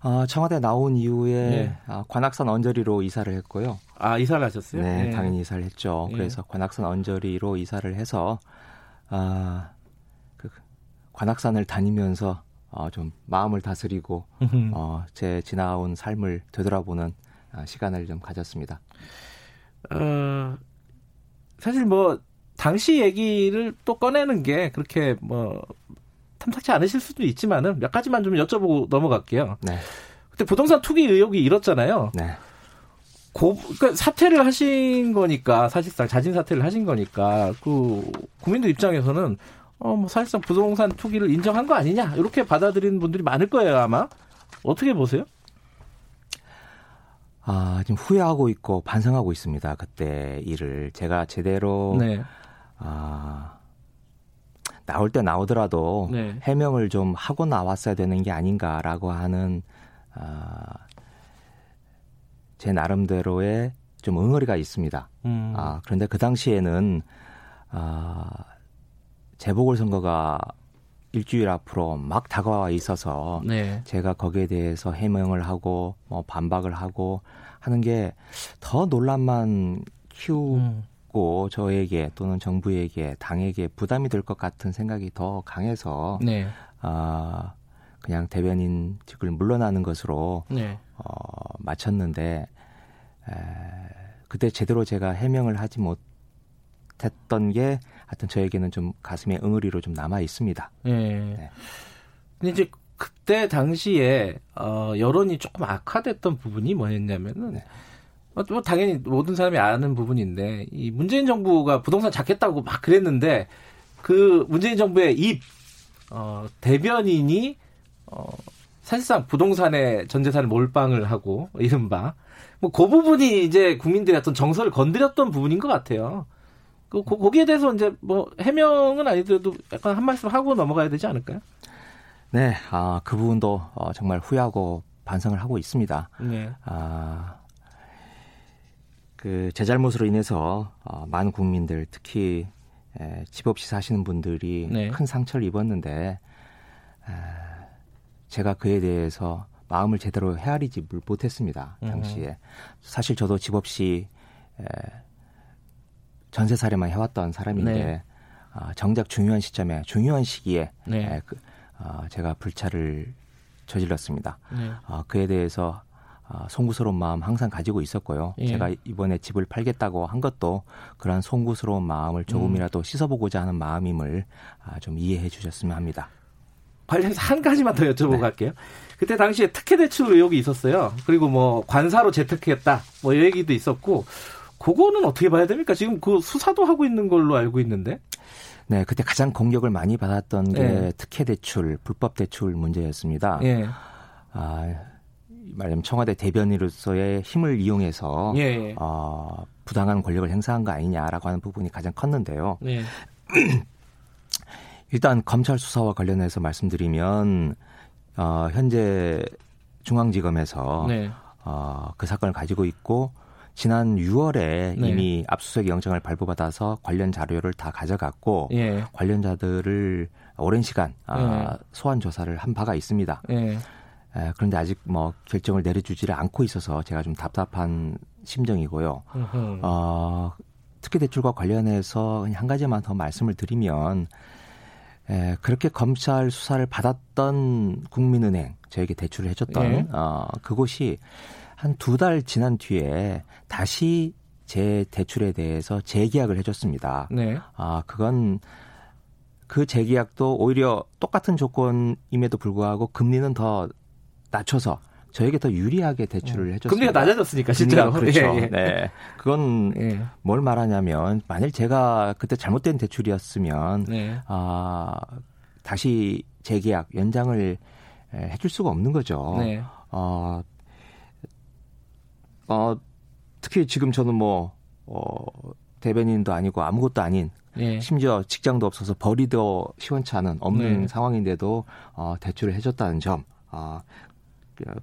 어, 청와대 나온 이후에 예. 아, 관악산 언저리로 이사를 했고요. 아, 이사를 하셨어요? 네, 예. 당연히 이사를 했죠. 예. 그래서 관악산 언저리로 이사를 해서 아, 관악산을 다니면서 어, 좀 마음을 다스리고 어, 제 지나온 삶을 되돌아보는 어, 시간을 좀 가졌습니다. 어, 사실 뭐 당시 얘기를 또 꺼내는 게 그렇게 뭐 탐탁치 않으실 수도 있지만은 몇 가지만 좀 여쭤보고 넘어갈게요. 네. 그때 부동산 투기 의혹이 일었잖아요. 네. 고, 그러니까 사퇴를 하신 거니까 사실상 자진 사퇴를 하신 거니까 그 국민들 입장에서는 어, 뭐 사실상 부동산 투기를 인정한 거 아니냐 이렇게 받아들이는 분들이 많을 거예요 아마 어떻게 보세요? 아 지금 후회하고 있고 반성하고 있습니다 그때 일을 제가 제대로 네. 아 나올 때 나오더라도 네. 해명을 좀 하고 나왔어야 되는 게 아닌가라고 하는 아, 제 나름대로의 좀 응어리가 있습니다. 음. 아 그런데 그 당시에는 아 재보궐선거가 일주일 앞으로 막 다가와 있어서 네. 제가 거기에 대해서 해명을 하고 뭐 반박을 하고 하는 게 더 논란만 키우고 음. 저에게 또는 정부에게 당에게 부담이 될 것 같은 생각이 더 강해서 네. 아 그냥 대변인직을 물러나는 것으로 네. 어, 마쳤는데 에, 그때 제대로 제가 해명을 하지 못했던 게 하여튼 저에게는 좀 가슴에 응어리로 좀 남아 있습니다. 예. 네. 근데 이제 그때 당시에 어 여론이 조금 악화됐던 부분이 뭐였냐면은 네. 뭐, 뭐 당연히 모든 사람이 아는 부분인데 이 문재인 정부가 부동산 잡겠다고 막 그랬는데 그 문재인 정부의 입 어, 대변인이 어, 사실상 부동산에 전 재산을 몰빵을 하고 이른바 뭐그 부분이 이제 국민들의 어떤 정서를 건드렸던 부분인 것 같아요. 그 거기에 대해서 이제 뭐 해명은 아니더라도 약간 한 말씀 하고 넘어가야 되지 않을까요? 네, 아, 그 부분도 어, 정말 후회하고 반성을 하고 있습니다. 네. 아, 그 제 잘못으로 인해서 어, 많은 국민들 특히 에, 집 없이 사시는 분들이 네. 큰 상처를 입었는데 에, 제가 그에 대해서 마음을 제대로 헤아리지 못했습니다. 당시에 음. 사실 저도 집 없이 에, 전세살이만 해왔던 사람인데 네. 어, 정작 중요한 시점에 중요한 시기에 네. 에, 그, 어, 제가 불찰을 저질렀습니다. 네. 어, 그에 대해서 어, 송구스러운 마음 항상 가지고 있었고요. 예. 제가 이번에 집을 팔겠다고 한 것도 그러한 송구스러운 마음을 조금이라도 음. 씻어보고자 하는 마음임을 아, 좀 이해해 주셨으면 합니다. 관련해서 한 가지만 더 여쭤보고 네. 갈게요. 그때 당시에 특혜 대출 의혹이 있었어요. 그리고 뭐 관사로 재특했다. 뭐 얘기도 있었고 그거는 어떻게 봐야 됩니까? 지금 그 수사도 하고 있는 걸로 알고 있는데. 네, 그때 가장 공격을 많이 받았던 게 예. 특혜 대출, 불법 대출 문제였습니다. 예. 아, 말하자면 청와대 대변인으로서의 힘을 이용해서 예. 어, 부당한 권력을 행사한 거 아니냐라고 하는 부분이 가장 컸는데요. 예. 일단 검찰 수사와 관련해서 말씀드리면 어, 현재 중앙지검에서 네. 어, 그 사건을 가지고 있고 지난 6월에 네. 이미 압수수색 영장을 발부받아서 관련 자료를 다 가져갔고 예. 관련자들을 오랜 시간 아, 예. 소환 조사를 한 바가 있습니다. 예. 에, 그런데 아직 뭐 결정을 내려주지를 않고 있어서 제가 좀 답답한 심정이고요. 어, 특히 대출과 관련해서 한 가지만 더 말씀을 드리면 에, 그렇게 검찰 수사를 받았던 국민은행 저에게 대출을 해줬던 예. 어, 그곳이 한 두 달 지난 뒤에 다시 제 대출에 대해서 재계약을 해줬습니다. 네. 아 그건 그 재계약도 오히려 똑같은 조건임에도 불구하고 금리는 더 낮춰서 저에게 더 유리하게 대출을 음. 해줬습니다. 금리가 낮아졌으니까 실제로 그렇죠. 예, 예. 네, 그건 예. 뭘 말하냐면 만일 제가 그때 잘못된 대출이었으면 네. 아 다시 재계약 연장을 해줄 수가 없는 거죠. 네. 어, 어, 특히 지금 저는 뭐 어, 대변인도 아니고 아무것도 아닌 예. 심지어 직장도 없어서 벌이도 시원치 않은 없는 네. 상황인데도 어, 대출을 해줬다는 점. 어,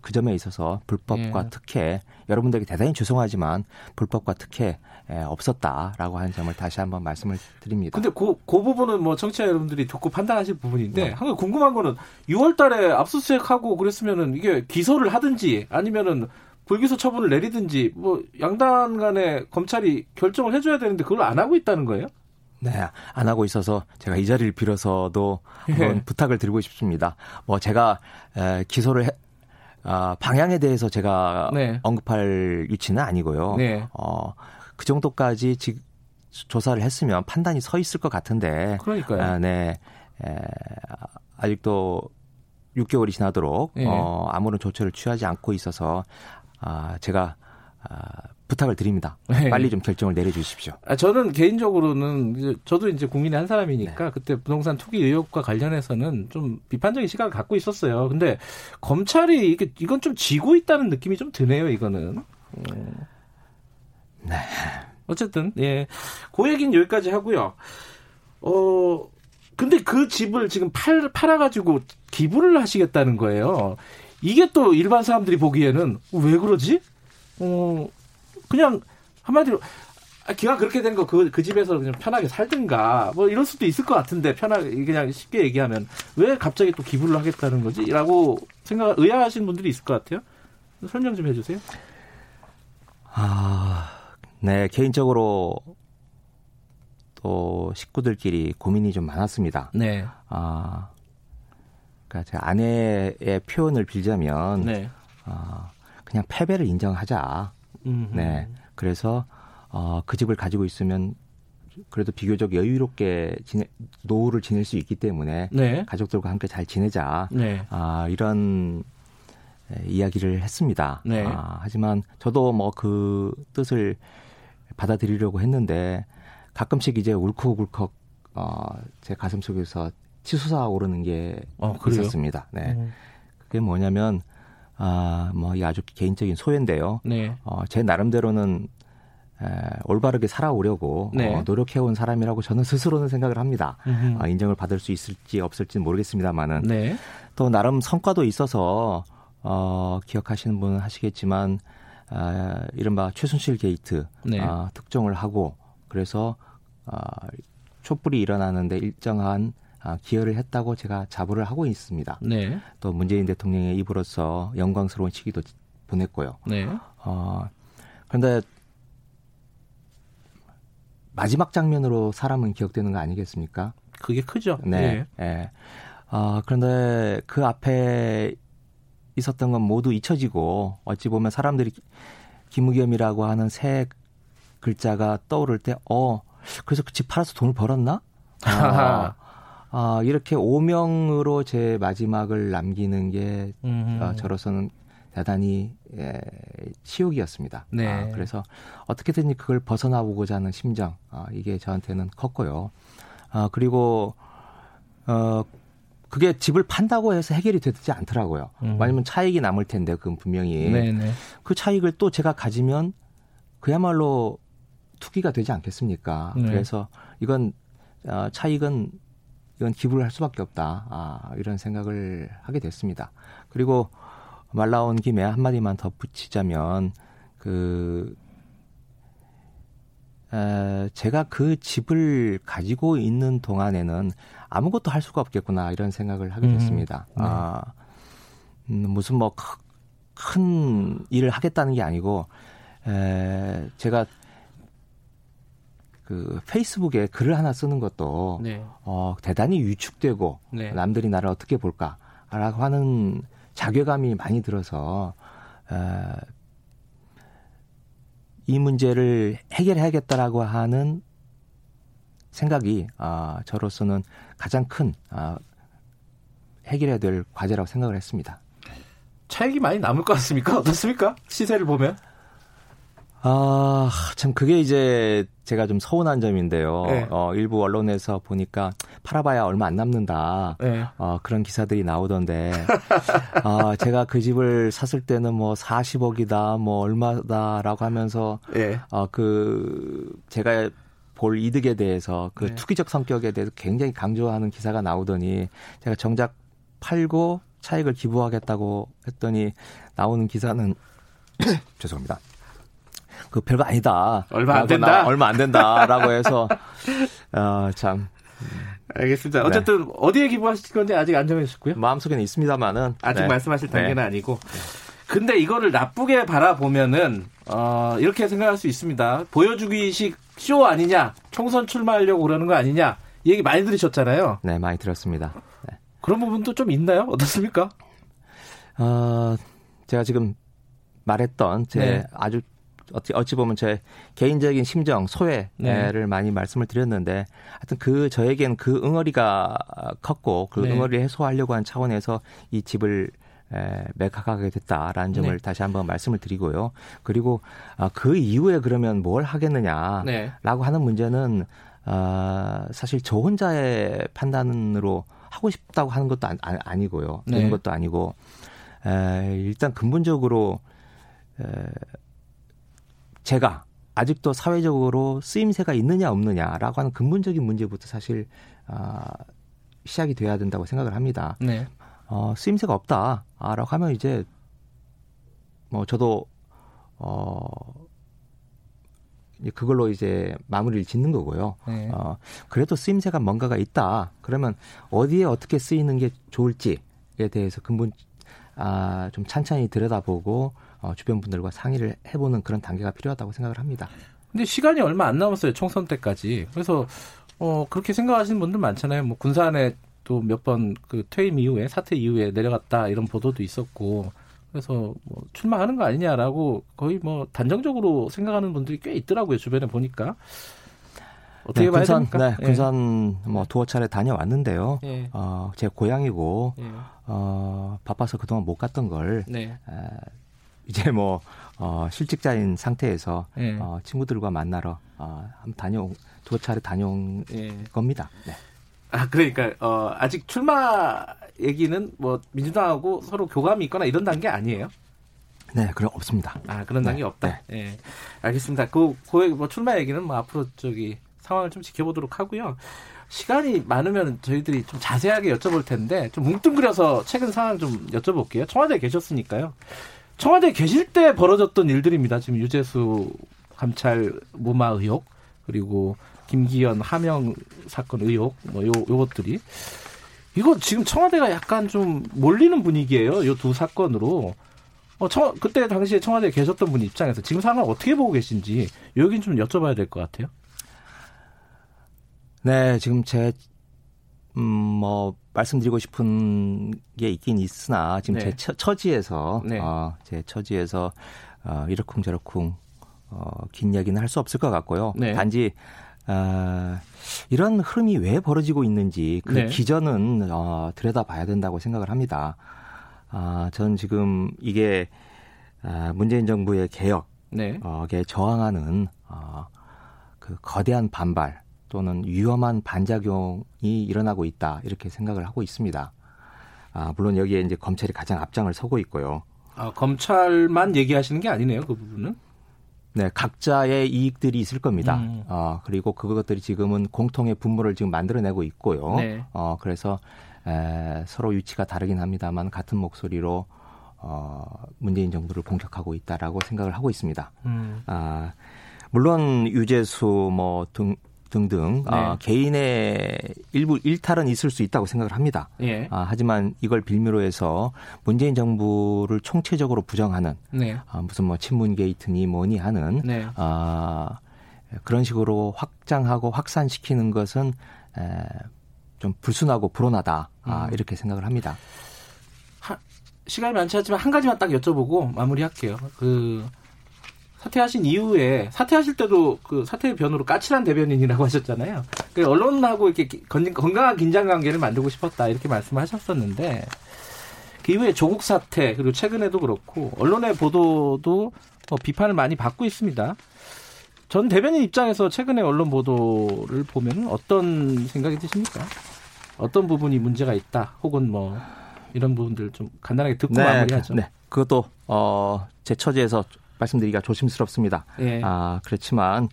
그 점에 있어서 불법과 예. 특혜 여러분들에게 대단히 죄송하지만 불법과 특혜 예, 없었다라고 하는 점을 다시 한번 말씀을 드립니다. 근데 그, 그 부분은 뭐 청취자 여러분들이 듣고 판단하실 부분인데 네. 한가 궁금한 거는 6월 달에 압수수색하고 그랬으면은 이게 기소를 하든지 아니면은 불기소 처분을 내리든지 뭐 양단 간에 검찰이 결정을 해줘야 되는데 그걸 안 하고 있다는 거예요? 네, 안 하고 있어서 제가 이 자리를 빌어서도 한번 예. 부탁을 드리고 싶습니다. 뭐 제가 에, 기소를 해, 아, 방향에 대해서 제가 네. 언급할 위치는 아니고요. 네. 어, 그 정도까지 지, 조사를 했으면 판단이 서 있을 것 같은데. 그러니까요. 아, 네. 에, 아직도 6개월이 지나도록 네. 어, 아무런 조처를 취하지 않고 있어서 아, 제가 아, 부탁을 드립니다. 네. 빨리 좀 결정을 내려주십시오. 아, 저는 개인적으로는 저도 이제 국민의 한 사람이니까 네. 그때 부동산 투기 의혹과 관련해서는 좀 비판적인 시각을 갖고 있었어요. 근데 검찰이 이게 이건 좀 지고 있다는 느낌이 좀 드네요. 이거는. 음. 네. 어쨌든 예, 그 얘기는 여기까지 하고요. 어 근데 그 집을 지금 팔 팔아가지고 기부를 하시겠다는 거예요. 이게 또 일반 사람들이 보기에는 왜 그러지? 어 그냥 한마디로 아, 기가 그렇게 된 거 그 그 집에서 그냥 편하게 살든가 뭐 이럴 수도 있을 것 같은데 편하게 그냥 쉽게 얘기하면 왜 갑자기 또 기부를 하겠다는 거지라고 생각 의아하신 분들이 있을 것 같아요. 설명 좀 해주세요. 아, 네 개인적으로 또 식구들끼리 고민이 좀 많았습니다. 네. 아, 그러니까 제 아내의 표현을 빌자면, 네. 아, 그냥 패배를 인정하자. 음흠. 네. 그래서 어, 그 집을 가지고 있으면 그래도 비교적 여유롭게 지내, 노후를 지낼 수 있기 때문에 네. 가족들과 함께 잘 지내자. 네. 아, 이런 이야기를 했습니다. 네. 아, 하지만 저도 뭐 그 뜻을 받아들이려고 했는데 가끔씩 이제 울컥울컥 어, 제 가슴 속에서 치솟아 오르는 게 어, 있었습니다. 네. 음. 그게 뭐냐면 아, 뭐, 이 아주 개인적인 소회인데요. 네. 어, 제 나름대로는 에, 올바르게 살아오려고 네. 어, 노력해온 사람이라고 저는 스스로는 생각을 합니다. 어, 인정을 받을 수 있을지 없을지는 모르겠습니다만은 네. 또 나름 성과도 있어서 어, 기억하시는 분은 하시겠지만 아, 이른바 최순실 게이트 네. 아, 특종을 하고 그래서 아, 촛불이 일어나는데 일정한 아, 기여를 했다고 제가 자부를 하고 있습니다. 네. 또 문재인 대통령의 입으로서 영광스러운 시기도 보냈고요. 네. 어, 그런데 마지막 장면으로 사람은 기억되는 거 아니겠습니까? 그게 크죠. 네. 네. 네. 어, 그런데 그 앞에 있었던 건 모두 잊혀지고 어찌 보면 사람들이 김우겸이라고 하는 새 글자가 떠오를 때, 어, 그래서 그 집 팔아서 돈을 벌었나? 아, 아, 이렇게 오명으로 제 마지막을 남기는 게 어, 저로서는 대단히 예, 치욕이었습니다. 네. 아, 그래서 어떻게든 그걸 벗어나보고자 하는 심정 아, 이게 저한테는 컸고요. 아, 그리고 어 그게 집을 판다고 해서 해결이 되지 않더라고요. 음. 왜냐면 차익이 남을 텐데 그 분명히 네네. 그 차익을 또 제가 가지면 그야말로 투기가 되지 않겠습니까? 네. 그래서 이건 어, 차익은 이건 기부를 할 수밖에 없다. 아, 이런 생각을 하게 됐습니다. 그리고 말 나온 김에 한마디만 덧붙이자면 그 에, 제가 그 집을 가지고 있는 동안에는 아무것도 할 수가 없겠구나 이런 생각을 하게 음, 됐습니다. 음, 네. 아, 음, 무슨 뭐 큰 일을 하겠다는 게 아니고 에, 제가 그 페이스북에 글을 하나 쓰는 것도 네. 어, 대단히 위축되고 네. 남들이 나를 어떻게 볼까라고 하는 자괴감이 많이 들어서 에, 이 문제를 해결해야겠다라고 하는 생각이 아, 저로서는 가장 큰 아, 해결해야 될 과제라고 생각을 했습니다. 차익이 많이 남을 것 같습니까? 어떻습니까? 시세를 보면? 아, 참, 그게 이제 제가 좀 서운한 점인데요. 네. 어, 일부 언론에서 보니까 팔아봐야 얼마 안 남는다. 네. 어, 그런 기사들이 나오던데. 아, 제가 그 집을 샀을 때는 뭐 40억이다, 뭐 얼마다라고 하면서, 네. 어, 그, 제가 볼 이득에 대해서 그 네. 투기적 성격에 대해서 굉장히 강조하는 기사가 나오더니 제가 정작 팔고 차익을 기부하겠다고 했더니 나오는 기사는 죄송합니다. 그 별거 아니다. 얼마 안 된다. 얼마 안 된다라고 해서 어, 참. 알겠습니다. 어쨌든 네. 어디에 기부하실 건지 아직 안 정해졌고요. 마음속에는 있습니다만은 아직 네. 말씀하실 단계는 네. 아니고. 근데 이거를 나쁘게 바라보면은 어, 이렇게 생각할 수 있습니다. 보여주기식 쇼 아니냐? 총선 출마하려고 그러는 거 아니냐? 이 얘기 많이 들으셨잖아요. 네, 많이 들었습니다. 네. 그런 부분도 좀 있나요? 어떻습니까? 어, 제가 지금 말했던 제 네. 아주 어찌, 어찌 보면 제 개인적인 심정, 소외를 네. 많이 말씀을 드렸는데 하여튼 그 저에겐 그 응어리가 컸고 그 네. 응어리를 해소하려고 한 차원에서 이 집을 에, 매각하게 됐다라는 점을 네. 다시 한번 말씀을 드리고요. 그리고 아, 그 이후에 그러면 뭘 하겠느냐라고 네. 하는 문제는 아, 사실 저 혼자의 판단으로 하고 싶다고 하는 것도 아, 니고요 되는 네. 것도 아니고 에, 일단 근본적으로 에, 제가 아직도 사회적으로 쓰임새가 있느냐 없느냐라고 하는 근본적인 문제부터 사실 아, 시작이 돼야 된다고 생각을 합니다. 네. 어, 쓰임새가 없다라고 하면 이제 뭐 저도 어 그걸로 이제 마무리를 짓는 거고요. 네. 어, 그래도 쓰임새가 뭔가가 있다. 그러면 어디에 어떻게 쓰이는 게 좋을지에 대해서 근본 아, 좀 찬찬히 들여다보고 어, 주변 분들과 상의를 해보는 그런 단계가 필요하다고 생각을 합니다. 근데 시간이 얼마 안 남았어요 총선 때까지. 그래서 어, 그렇게 생각하시는 분들 많잖아요. 뭐 군산에 또 몇 번 그 퇴임 이후에 사퇴 이후에 내려갔다 이런 보도도 있었고 그래서 뭐 출마하는 거 아니냐라고 거의 뭐 단정적으로 생각하는 분들이 꽤 있더라고요 주변에 보니까 어떻게 네, 봐야 군산? 네, 예. 군산 뭐 두어 차례 다녀왔는데요. 예. 어, 제 고향이고 예. 어, 바빠서 그동안 못 갔던 걸 네. 에, 이제 뭐 어, 실직자인 상태에서 예. 어, 친구들과 만나러 어, 한번 다녀 두어 차례 다녀온 예. 겁니다. 네. 아 그러니까 어, 아직 출마 얘기는 뭐 민주당하고 서로 교감이 있거나 이런 단계 아니에요? 네, 그런 없습니다. 아 그런 단계 네, 없다. 네. 예, 알겠습니다. 그, 그뭐 출마 얘기는 뭐 앞으로 저기 상황을 좀 지켜보도록 하고요. 시간이 많으면 저희들이 좀 자세하게 여쭤볼 텐데 좀 뭉뚱그려서 최근 상황 좀 여쭤볼게요. 청와대에 계셨으니까요. 청와대에 계실 때 벌어졌던 일들입니다. 지금 유재수 감찰 무마 의혹 그리고 김기현 하명 사건 의혹 뭐 요 요것들이 이거 지금 청와대가 약간 좀 몰리는 분위기예요. 요 두 사건으로. 어, 청, 그때 당시에 청와대에 계셨던 분 입장에서 지금 상황 어떻게 보고 계신지 여긴 좀 여쭤봐야 될 것 같아요. 네, 지금 제, 음, 뭐, 말씀드리고 싶은 게 있긴 있으나 지금 네. 제 처, 처지에서, 네. 어, 제 처지에서, 어, 이러쿵 저러쿵, 어, 긴 이야기는 할 수 없을 것 같고요. 네. 단지, 어, 이런 흐름이 왜 벌어지고 있는지 그 네. 기전은 어, 들여다봐야 된다고 생각을 합니다. 아, 전 지금 이게 아, 문재인 정부의 개혁, 네. 어, 에 저항하는 어, 그 거대한 반발 또는 위험한 반작용이 일어나고 있다 이렇게 생각을 하고 있습니다. 아, 물론 여기에 이제 검찰이 가장 앞장을 서고 있고요. 아, 검찰만 얘기하시는 게 아니네요, 그 부분은. 네, 각자의 이익들이 있을 겁니다. 음. 어, 그리고 그것들이 지금은 공통의 분모를 지금 만들어내고 있고요. 네. 어, 그래서 에, 서로 위치가 다르긴 합니다만 같은 목소리로 어, 문재인 정부를 공격하고 있다라고 생각을 하고 있습니다. 음. 아, 물론 유재수 뭐 등 등등 네. 아, 개인의 일부 일탈은 있을 수 있다고 생각을 합니다. 예. 아, 하지만 이걸 빌미로 해서 문재인 정부를 총체적으로 부정하는 네. 아, 무슨 뭐 친문 게이트니 뭐니 하는 네. 아, 그런 식으로 확장하고 확산시키는 것은 에, 좀 불순하고 불온하다 아, 음. 이렇게 생각을 합니다. 하, 시간이 많지 않지만 한 가지만 딱 여쭤보고 마무리할게요. 그 사퇴하신 이후에 사퇴하실 때도 그 사퇴의 변으로 까칠한 대변인이라고 하셨잖아요. 그 언론하고 이렇게 건강한 긴장 관계를 만들고 싶었다 이렇게 말씀하셨었는데 그 이후에 조국 사태 그리고 최근에도 그렇고 언론의 보도도 뭐 비판을 많이 받고 있습니다. 전 대변인 입장에서 최근에 언론 보도를 보면 어떤 생각이 드십니까? 어떤 부분이 문제가 있다 혹은 뭐 이런 부분들 좀 간단하게 듣고 네, 마무리하죠. 네. 그것도 어, 제 처지에서 말씀드리기가 조심스럽습니다. 예. 아, 그렇지만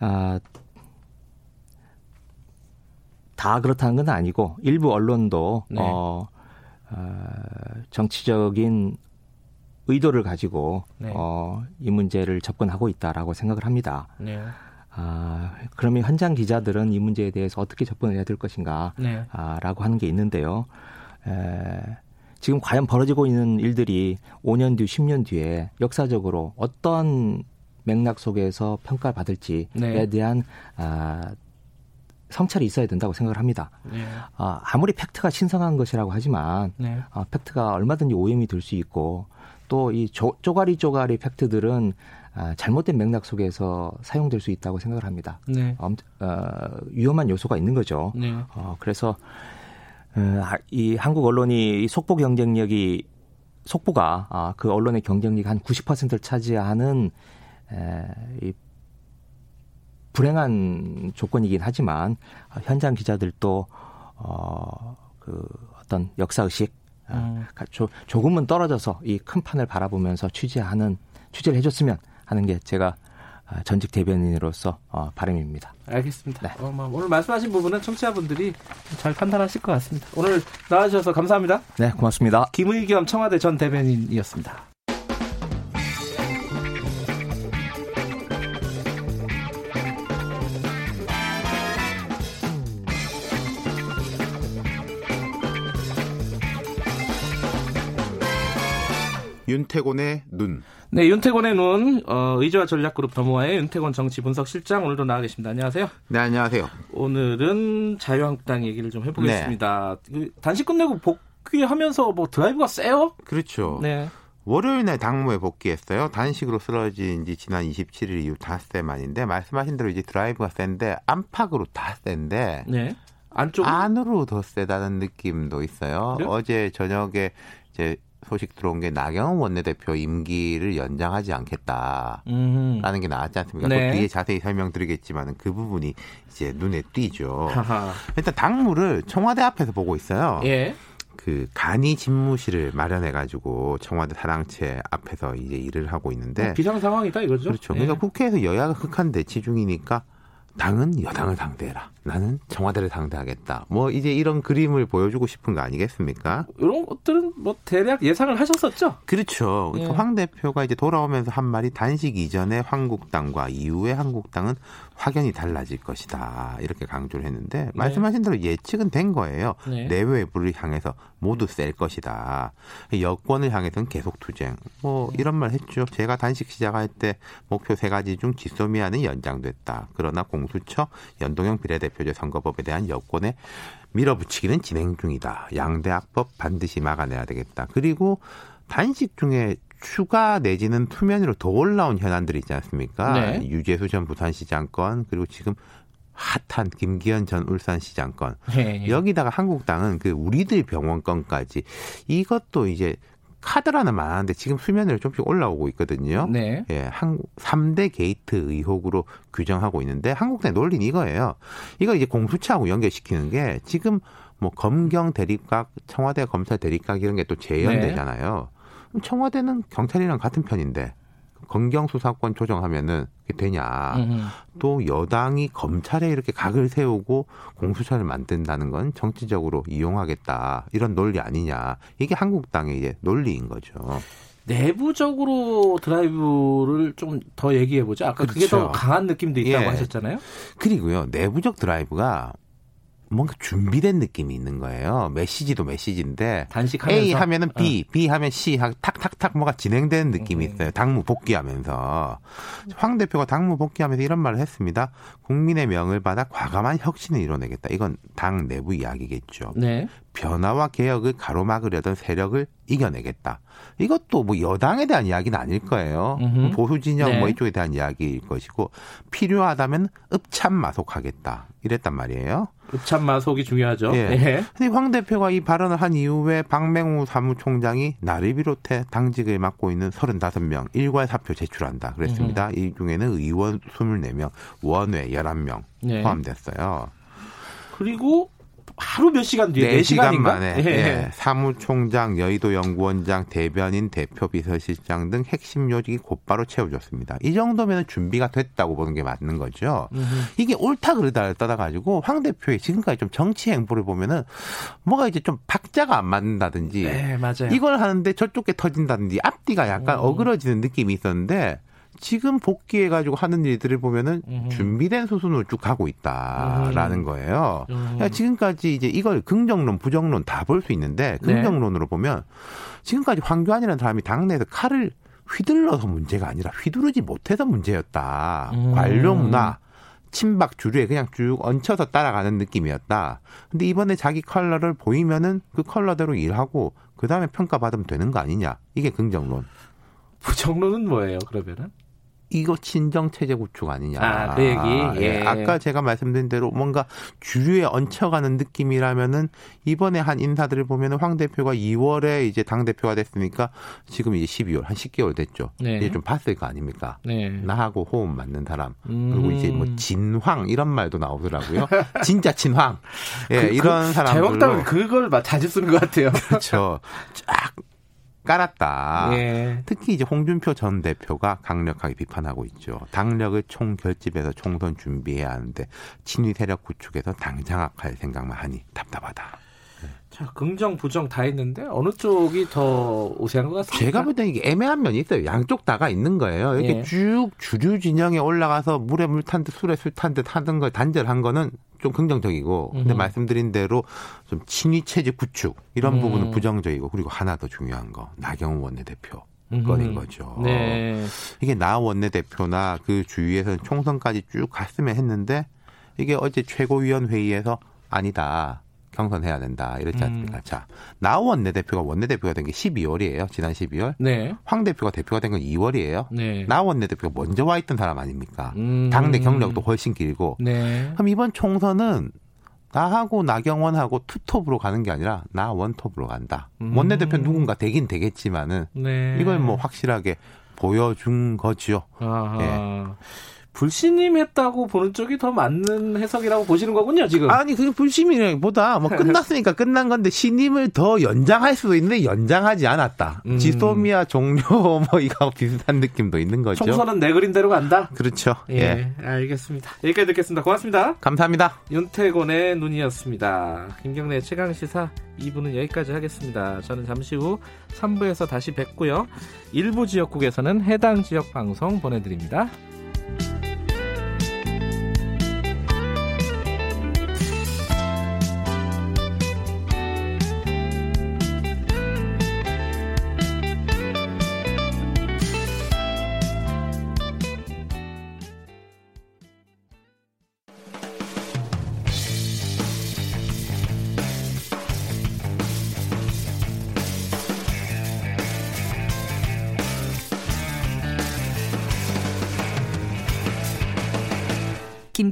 아, 다 그렇다는 건 아니고 일부 언론도 네. 어, 어, 정치적인 의도를 가지고 네. 어, 이 문제를 접근하고 있다라고 생각을 합니다. 네. 아, 그러면 현장 기자들은 이 문제에 대해서 어떻게 접근을 해야 될 것인가, 네. 아, 라고 하는 게 있는데요. 에, 지금 과연 벌어지고 있는 일들이 5년 뒤, 10년 뒤에 역사적으로 어떤 맥락 속에서 평가를 받을지에 네. 대한 아, 성찰이 있어야 된다고 생각을 합니다. 네. 아, 아무리 팩트가 신성한 것이라고 하지만 네. 아, 팩트가 얼마든지 오염이 될 수 있고 또 이 쪼가리 쪼가리 팩트들은 아, 잘못된 맥락 속에서 사용될 수 있다고 생각을 합니다. 네. 어, 위험한 요소가 있는 거죠. 네. 어, 그래서 어, 이 한국 언론이 속보 경쟁력이 속보가 아, 그 언론의 경쟁력 한 90%를 차지하는 에, 이 불행한 조건이긴 하지만 어, 현장 기자들도 어, 그 어떤 역사 의식 아, 음. 조, 조금은 떨어져서 이 큰 판을 바라보면서 취재하는 취재를 해줬으면 하는 게 제가 아, 전직 대변인으로서 어, 바람입니다. 알겠습니다. 네. 어, 뭐, 오늘 말씀하신 부분은 청취자분들이 잘 판단하실 것 같습니다. 오늘 나와주셔서 감사합니다. 네, 고맙습니다. 김의겸 청와대 전 대변인이었습니다. 윤태곤의 눈. 네, 윤태곤의 눈, 어, 의지와 전략그룹 더모아의 윤태곤 정치분석실장 오늘도 나와 계십니다. 안녕하세요. 네, 안녕하세요. 오늘은 자유한국당 얘기를 좀 해보겠습니다. 네. 그 단식 끝내고 복귀하면서 뭐 드라이브가 세요? 그렇죠. 네. 월요일 날 당무에 복귀했어요. 단식으로 쓰러진 지 지난 27일 이후 닷새 만인데 말씀하신 대로 이제 드라이브가 센데 안팎으로 다 센데 네. 안쪽 안으로 더 세다는 느낌도 있어요. 그래요? 어제 저녁에 이제 소식 들어온 게 나경원 원내대표 임기를 연장하지 않겠다라는 음흠. 게 나왔지 않습니까? 네. 그 뒤에 자세히 설명드리겠지만 그 부분이 이제 눈에 띄죠. 하하. 일단 당무를 청와대 앞에서 보고 있어요. 예. 그 간이 집무실을 마련해 가지고 청와대 사랑채 앞에서 이제 일을 하고 있는데 어, 비상 상황이다 이거죠. 그렇죠. 예. 국회에서 여야가 극한 대치 중이니까 당은 여당을 상대해라. 나는 청와대를 상대하겠다. 뭐 이제 이런 그림을 보여주고 싶은 거 아니겠습니까? 이런 것들은 뭐 대략 예상을 하셨었죠. 그렇죠. 그러니까 예. 황 대표가 이제 돌아오면서 한 말이 단식 이전에 한국당과 이후에 한국당은 확연히 달라질 것이다. 이렇게 강조를 했는데 네. 말씀하신 대로 예측은 된 거예요. 네. 내외부를 향해서 모두 셀 것이다. 여권을 향해서는 계속 투쟁. 뭐 네. 이런 말 했죠. 제가 단식 시작할 때 목표 세 가지 중 지소미아는 연장됐다. 그러나 공수처 연동형 비례대표제 선거법에 대한 여권의 밀어붙이기는 진행 중이다. 양대 악법 반드시 막아내야 되겠다. 그리고 단식 중에 추가 내지는 수면으로 더 올라온 현안들이 있지 않습니까? 네. 유재수 전 부산시장 건 그리고 지금 핫한 김기현 전 울산시장 건 네. 여기다가 한국당은 그 우리들 병원 건까지 이것도 이제 카드라는 말하는데 지금 수면 위로 좀씩 올라오고 있거든요. 네. 예, 한 3대 게이트 의혹으로 규정하고 있는데 한국당 논리는 이거예요. 이거 이제 공수처하고 연결시키는 게 지금 뭐 검경 대립각, 청와대 검찰 대립각 이런 게 또 재연되잖아요. 네. 청와대는 경찰이랑 같은 편인데 검경 수사권 조정하면은 되냐. 또 여당이 검찰에 이렇게 각을 세우고 공수처를 만든다는 건 정치적으로 이용하겠다. 이런 논리 아니냐. 이게 한국당의 이제 논리인 거죠. 내부적으로 드라이브를 좀 더 얘기해 보죠. 아까 그렇죠. 그게 더 강한 느낌도 있다고 예. 하셨잖아요. 그리고요. 내부적 드라이브가 뭔가 준비된 느낌이 있는 거예요. 메시지도 메시지인데 단식하면서? A 하면은 B, 어. B 하면 C 하고 탁탁탁 뭐가 진행되는 느낌이 음. 있어요. 당무 복귀하면서 황 대표가 당무 복귀하면서 이런 말을 했습니다. 국민의 명을 받아 과감한 혁신을 이뤄내겠다. 이건 당 내부 이야기겠죠. 네. 변화와 개혁을 가로막으려던 세력을 이겨내겠다. 이것도 뭐 여당에 대한 이야기는 아닐 거예요. 음흠. 보수 진영 네. 뭐 이쪽에 대한 이야기일 것이고 필요하다면 읍참 마속하겠다. 이랬단 말이에요. 읍참마 속이 중요하죠. 예. 예. 황 대표가 이 발언을 한 이후에 박맹우 사무총장이 나를 비롯해 당직을 맡고 있는 35명 일괄 사표 제출한다 그랬습니다. 음흠. 이 중에는 의원 24명, 원외 11명 네. 포함됐어요. 그리고 하루 몇 시간 뒤에 4시간 만에 예. 예. 사무총장, 여의도 연구원장, 대변인, 대표 비서실장 등 핵심 요직이 곧바로 채워졌습니다. 이 정도면 준비가 됐다고 보는 게 맞는 거죠. 음흠. 이게 옳다 그르다를 떠나가지고 황 대표의 지금까지 좀 정치 행보를 보면은 뭐가 이제 좀 박자가 안 맞는다든지 네, 맞아요. 이걸 하는데 저쪽에 터진다든지 앞뒤가 약간 음. 어그러지는 느낌이 있었는데 지금 복귀해 가지고 하는 일들을 보면은 음흠. 준비된 수순으로 쭉 가고 있다라는 음. 거예요. 음. 그러니까 지금까지 이제 이걸 긍정론, 부정론 다 볼 수 있는데 네. 긍정론으로 네. 보면 지금까지 황교안이라는 사람이 당내에서 칼을 휘둘러서 문제가 아니라 휘두르지 못해서 문제였다. 음. 관료 문화, 친박 주류에 그냥 쭉 얹혀서 따라가는 느낌이었다. 근데 이번에 자기 컬러를 보이면은 그 컬러대로 일하고 그 다음에 평가받으면 되는 거 아니냐. 이게 긍정론. 부정론은 뭐예요, 그러면은? 이거 친정 체제 구축 아니냐. 아, 그 얘기. 예. 예. 아까 제가 말씀드린 대로 뭔가 주류에 얹혀가는 느낌이라면은 이번에 한 인사들을 보면은 황 대표가 2월에 이제 당 대표가 됐으니까 지금 이제 12월 한 10개월 됐죠. 네. 이제 좀 봤을 거 아닙니까? 네. 나하고 호흡 맞는 사람. 음. 그리고 이제 뭐 진황 이런 말도 나오더라고요. 진짜 진황. 예, 그, 이런 그, 사람들로. 자유한국당은 그걸 자주 쓰는 것 같아요. 그렇죠. 쫙 깔았다. 예. 특히 이제 홍준표 전 대표가 강력하게 비판하고 있죠. 당력을 총 결집해서 총선 준비해야 하는데 친위 세력 구축에서 당장 악할 생각만 하니 답답하다. 자, 긍정, 부정 다 있는데 어느 쪽이 더 우세한 것 같습니까? 제가 볼 때는 이게 애매한 면이 있어요. 양쪽 다가 있는 거예요. 이렇게 예. 쭉 주류 진영에 올라가서 물에 물 탄 듯 술에 술 탄 듯 하던 걸 단절한 거는 좀 긍정적이고 근데 음. 말씀드린 대로 좀 친위 체제 구축 이런 음. 부분은 부정적이고 그리고 하나 더 중요한 거 나경원 원내대표 건인 거죠. 네. 이게 나 원내대표나 그 주위에서는 총선까지 쭉 갔으면 했는데 이게 어제 최고위원회의에서 아니다. 경선해야 된다. 이랬지 않습니까? 음. 자, 나 원내대표가 원내대표가 된 게 12월이에요. 지난 12월. 네. 황 대표가 대표가 된 건 2월이에요. 네. 나 원내대표가 먼저 와 있던 사람 아닙니까? 음. 당내 경력도 훨씬 길고. 네. 그럼 이번 총선은 나하고 나경원하고 투톱으로 가는 게 아니라 나 원톱으로 간다. 음. 원내대표 누군가 되긴 되겠지만은 네. 이걸 뭐 확실하게 보여준 거죠. 아하. 예. 불신임했다고 보는 쪽이 더 맞는 해석이라고 보시는 거군요, 지금. 아니, 그게 불신임이보다 뭐 끝났으니까 끝난 건데 신임을 더 연장할 수도 있는데 연장하지 않았다. 음. 지소미아 종료 뭐 이거 비슷한 느낌도 있는 거죠. 총선은 내 그림대로 간다. 그렇죠. 예, 예. 알겠습니다. 여기까지 듣겠습니다. 고맙습니다. 감사합니다. 윤태곤의 눈이었습니다. 김경래 최강 시사 2부는 여기까지 하겠습니다. 저는 잠시 후 3부에서 다시 뵙고요. 일부 지역국에서는 해당 지역 방송 보내드립니다. Thank you.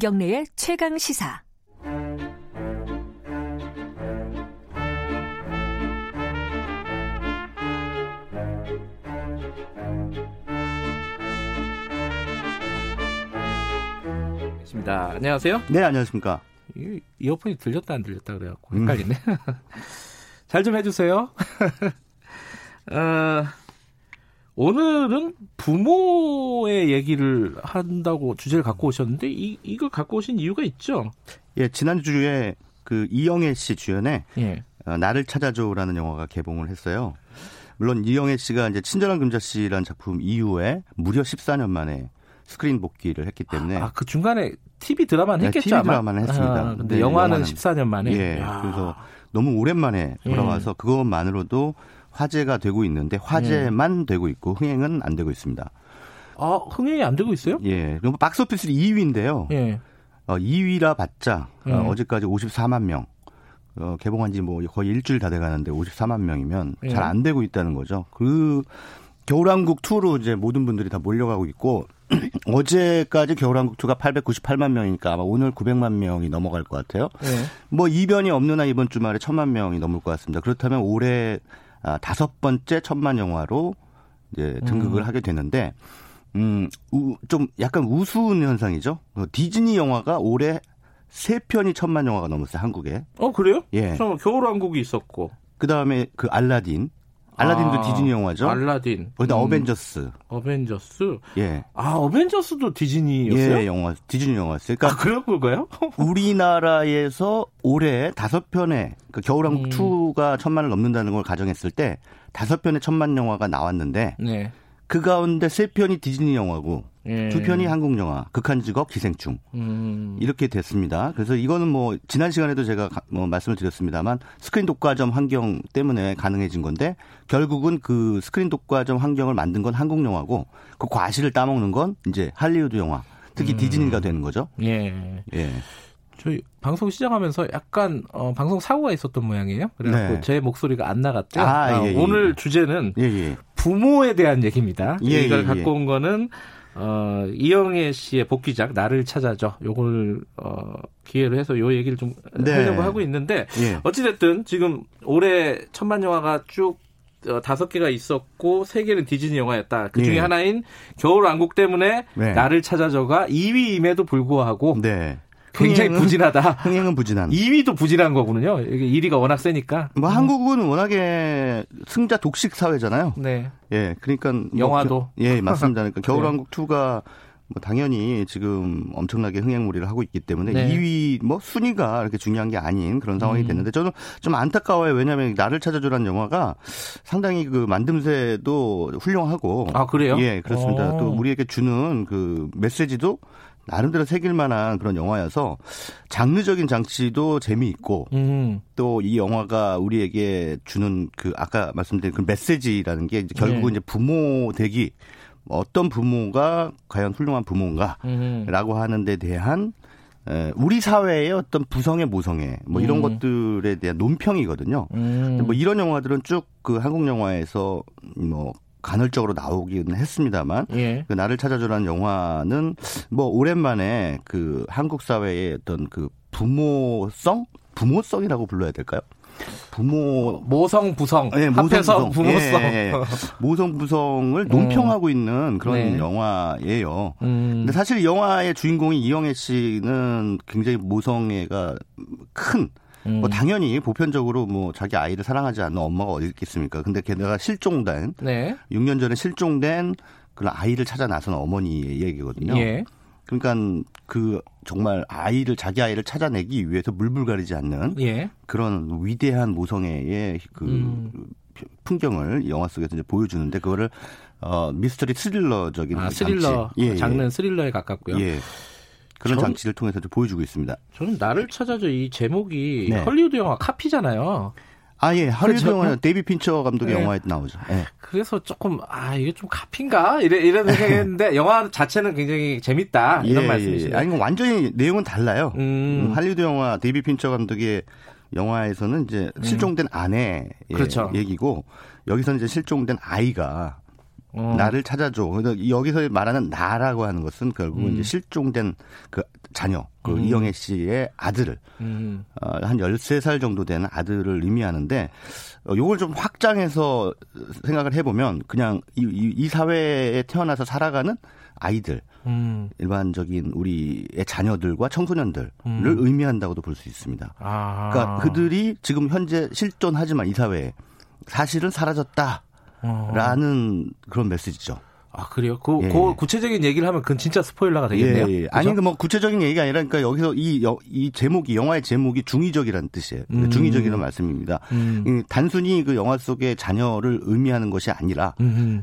김경래의 최강 시사. 있습니다. 안녕하세요. 네, 안녕하십니까. 이, 이어폰이 들렸다 안 들렸다 그래갖고 음. 헷갈리네. 음. 잘좀 해주세요. 어, 오늘은 부모의 얘기를 한다고 주제를 갖고 오셨는데 이 이걸 갖고 오신 이유가 있죠? 예, 지난 주에 그 이영애 씨 주연의 예. 어, 나를 찾아줘라는 영화가 개봉을 했어요. 물론 이영애 씨가 이제 친절한 금자 씨라는 작품 이후에 무려 14년 만에 스크린 복귀를 했기 때문에 아, 그 중간에 TV 드라마는 네, 했겠죠 TV 드라마는 했습니다. 아, 근데 네, 영화는, 영화는 14년 만에. 예. 야. 그래서 너무 오랜만에 돌아와서 예. 그것만으로도 화제가 되고 있는데 화제만 예. 되고 있고 흥행은 안 되고 있습니다. 아, 흥행이 안 되고 있어요? 예. 그럼 박스오피스 2위인데요. 예. 어, 2위라 봤자 어, 예. 어제까지 54만 명. 어, 개봉한 지 뭐 거의 일주일 다 돼 가는데 54만 명이면 예. 잘안 되고 있다는 거죠. 그 겨울왕국 2로 이제 모든 분들이 다 몰려가고 있고 어제까지 겨울왕국 2가 898만 명이니까 아마 오늘 900만 명이 넘어갈 것 같아요. 네. 뭐 이변이 없는 한 이번 주말에 1000만 명이 넘을 것 같습니다. 그렇다면 올해 아, 다섯 번째 천만 영화로 이제 등극을 음. 하게 되는데 음, 우, 좀 약간 우스운 현상이죠. 어, 디즈니 영화가 올해 세 편이 천만 영화가 넘었어요 한국에. 어 그래요? 예. 겨울왕국이 있었고. 그 다음에 그 알라딘, 알라딘도 아, 디즈니 영화죠. 알라딘. 거기다 음. 어벤져스. 어벤져스. 예. 아 어벤져스도 디즈니였어요? 예, 영화 디즈니 영화였어요. 그러니까 아, 그런 건가요? 우리나라에서 올해 다섯 편의 그 겨울왕국 음. 2가 천만을 넘는다는 걸 가정했을 때 다섯 편의 천만 영화가 나왔는데 네. 그 가운데 세 편이 디즈니 영화고 예. 두 편이 한국 영화, 극한 직업, 기생충 음. 이렇게 됐습니다. 그래서 이거는 뭐 지난 시간에도 제가 뭐 말씀을 드렸습니다만 스크린 독과점 환경 때문에 가능해진 건데 결국은 그 스크린 독과점 환경을 만든 건 한국 영화고 그 과실을 따먹는 건 이제 할리우드 영화, 특히 음. 디즈니가 되는 거죠. 예. 예. 저희 방송 시작하면서 약간 어, 방송 사고가 있었던 모양이에요. 그래갖고 네. 제 목소리가 안 나갔대요. 아, 아, 예, 예, 오늘 주제는 예, 예. 부모에 대한 얘기입니다. 예, 이걸 예, 갖고 온 거는 어, 이영애 씨의 복귀작 나를 찾아줘. 요걸 어, 기회로 해서 요 얘기를 좀 네. 하려고 하고 있는데 어찌 됐든 지금 올해 천만 영화가 쭉 어, 다섯 개가 있었고 세 개는 디즈니 영화였다. 그 중에 예. 하나인 겨울 왕국 때문에 네. 나를 찾아줘가 2위임에도 불구하고 네. 굉장히 부진하다. 흥행은 부진한. 2위도 부진한 거군요. 이게 1위가 워낙 세니까. 뭐 음. 한국은 워낙에 승자 독식 사회잖아요. 네. 예, 그러니까 뭐 영화도 겨, 예, 맞습니다. 그러니까 겨울왕국 네. 2가 뭐 당연히 지금 엄청나게 흥행무리를 하고 있기 때문에 네. 2위 뭐 순위가 이렇게 중요한 게 아닌 그런 상황이 음. 됐는데 저는 좀 안타까워요. 왜냐하면 나를 찾아주라는 영화가 상당히 그 만듦새도 훌륭하고 아 그래요? 예 그렇습니다. 오. 또 우리에게 주는 그 메시지도 나름대로 새길 만한 그런 영화여서 장르적인 장치도 재미있고 음. 또이 영화가 우리에게 주는 그 아까 말씀드린 그 메시지라는 게 이제 결국은 네. 이제 부모 되기 어떤 부모가 과연 훌륭한 부모인가라고 음. 하는 데 대한 우리 사회의 어떤 부성애 모성애 뭐 이런 음. 것들에 대한 논평이거든요. 음. 뭐 이런 영화들은 쭉 그 한국 영화에서 뭐 간헐적으로 나오기는 했습니다만 예. 그 나를 찾아주라는 영화는 뭐 오랜만에 그 한국 사회의 어떤 그 부모성 부모성이라고 불러야 될까요? 부모 모성 부성 네, 모성 부성 부모성 예, 예. 모성 부성을 논평하고 음. 있는 그런 네. 영화예요. 음. 근데 사실 영화의 주인공이 이영애 씨는 굉장히 모성애가 큰 음. 뭐 당연히 보편적으로 뭐 자기 아이를 사랑하지 않는 엄마가 어디 있겠습니까? 근데 걔네가 실종된 네. 6년 전에 실종된 그런 아이를 찾아 나선 어머니의 얘기거든요. 예. 그러니까 그 정말 아이를 자기 아이를 찾아내기 위해서 물불 가리지 않는 예. 그런 위대한 모성애의 그 음. 풍경을 영화 속에서 이제 보여주는데 그거를 어 미스터리 스릴러적인 아, 스릴러 예, 예, 장르는 스릴러에 가깝고요. 예. 그런 전, 장치를 통해서 보여주고 있습니다. 저는 나를 찾아줘 이 제목이 네. 헐리우드 영화 카피잖아요. 아, 예. 헐리우드 영화 데이비드 핀처 감독의 네. 영화에 나오죠. 네. 그래서 조금, 아, 이게 좀 카피인가? 이래, 이런 생각했는데, 영화 자체는 굉장히 재밌다. 이런 예, 말씀이시죠. 예. 아니, 완전히 내용은 달라요. 음. 음. 할리우드 영화 데이비드 핀처 감독의 영화에서는 이제 음. 실종된 아내 그렇죠. 얘기고, 여기서는 이제 실종된 아이가 어. 나를 찾아줘. 그래서 여기서 말하는 나라고 하는 것은 결국은 음. 이제 실종된 그 자녀, 그 음. 이영애 씨의 아들을 음. 어, 한 13살 정도 되는 아들을 의미하는데 어, 요걸 좀 확장해서 생각을 해보면 그냥 이, 이, 이 사회에 태어나서 살아가는 아이들, 음. 일반적인 우리의 자녀들과 청소년들을 음. 의미한다고도 볼 수 있습니다. 아. 그러니까 그들이 지금 현재 실존하지만 이 사회에 사실은 사라졌다 라는 어. 그런 메시지죠. 아 그래요? 그, 예. 그 구체적인 얘기를 하면 그건 진짜 스포일러가 되겠네요. 예, 예. 아니 그 뭐 구체적인 얘기가 아니라 그러니까 여기서 이, 이 제목이 영화의 제목이 중의적이라는 뜻이에요. 음. 중의적이라는 말씀입니다. 음. 단순히 그 영화 속의 자녀를 의미하는 것이 아니라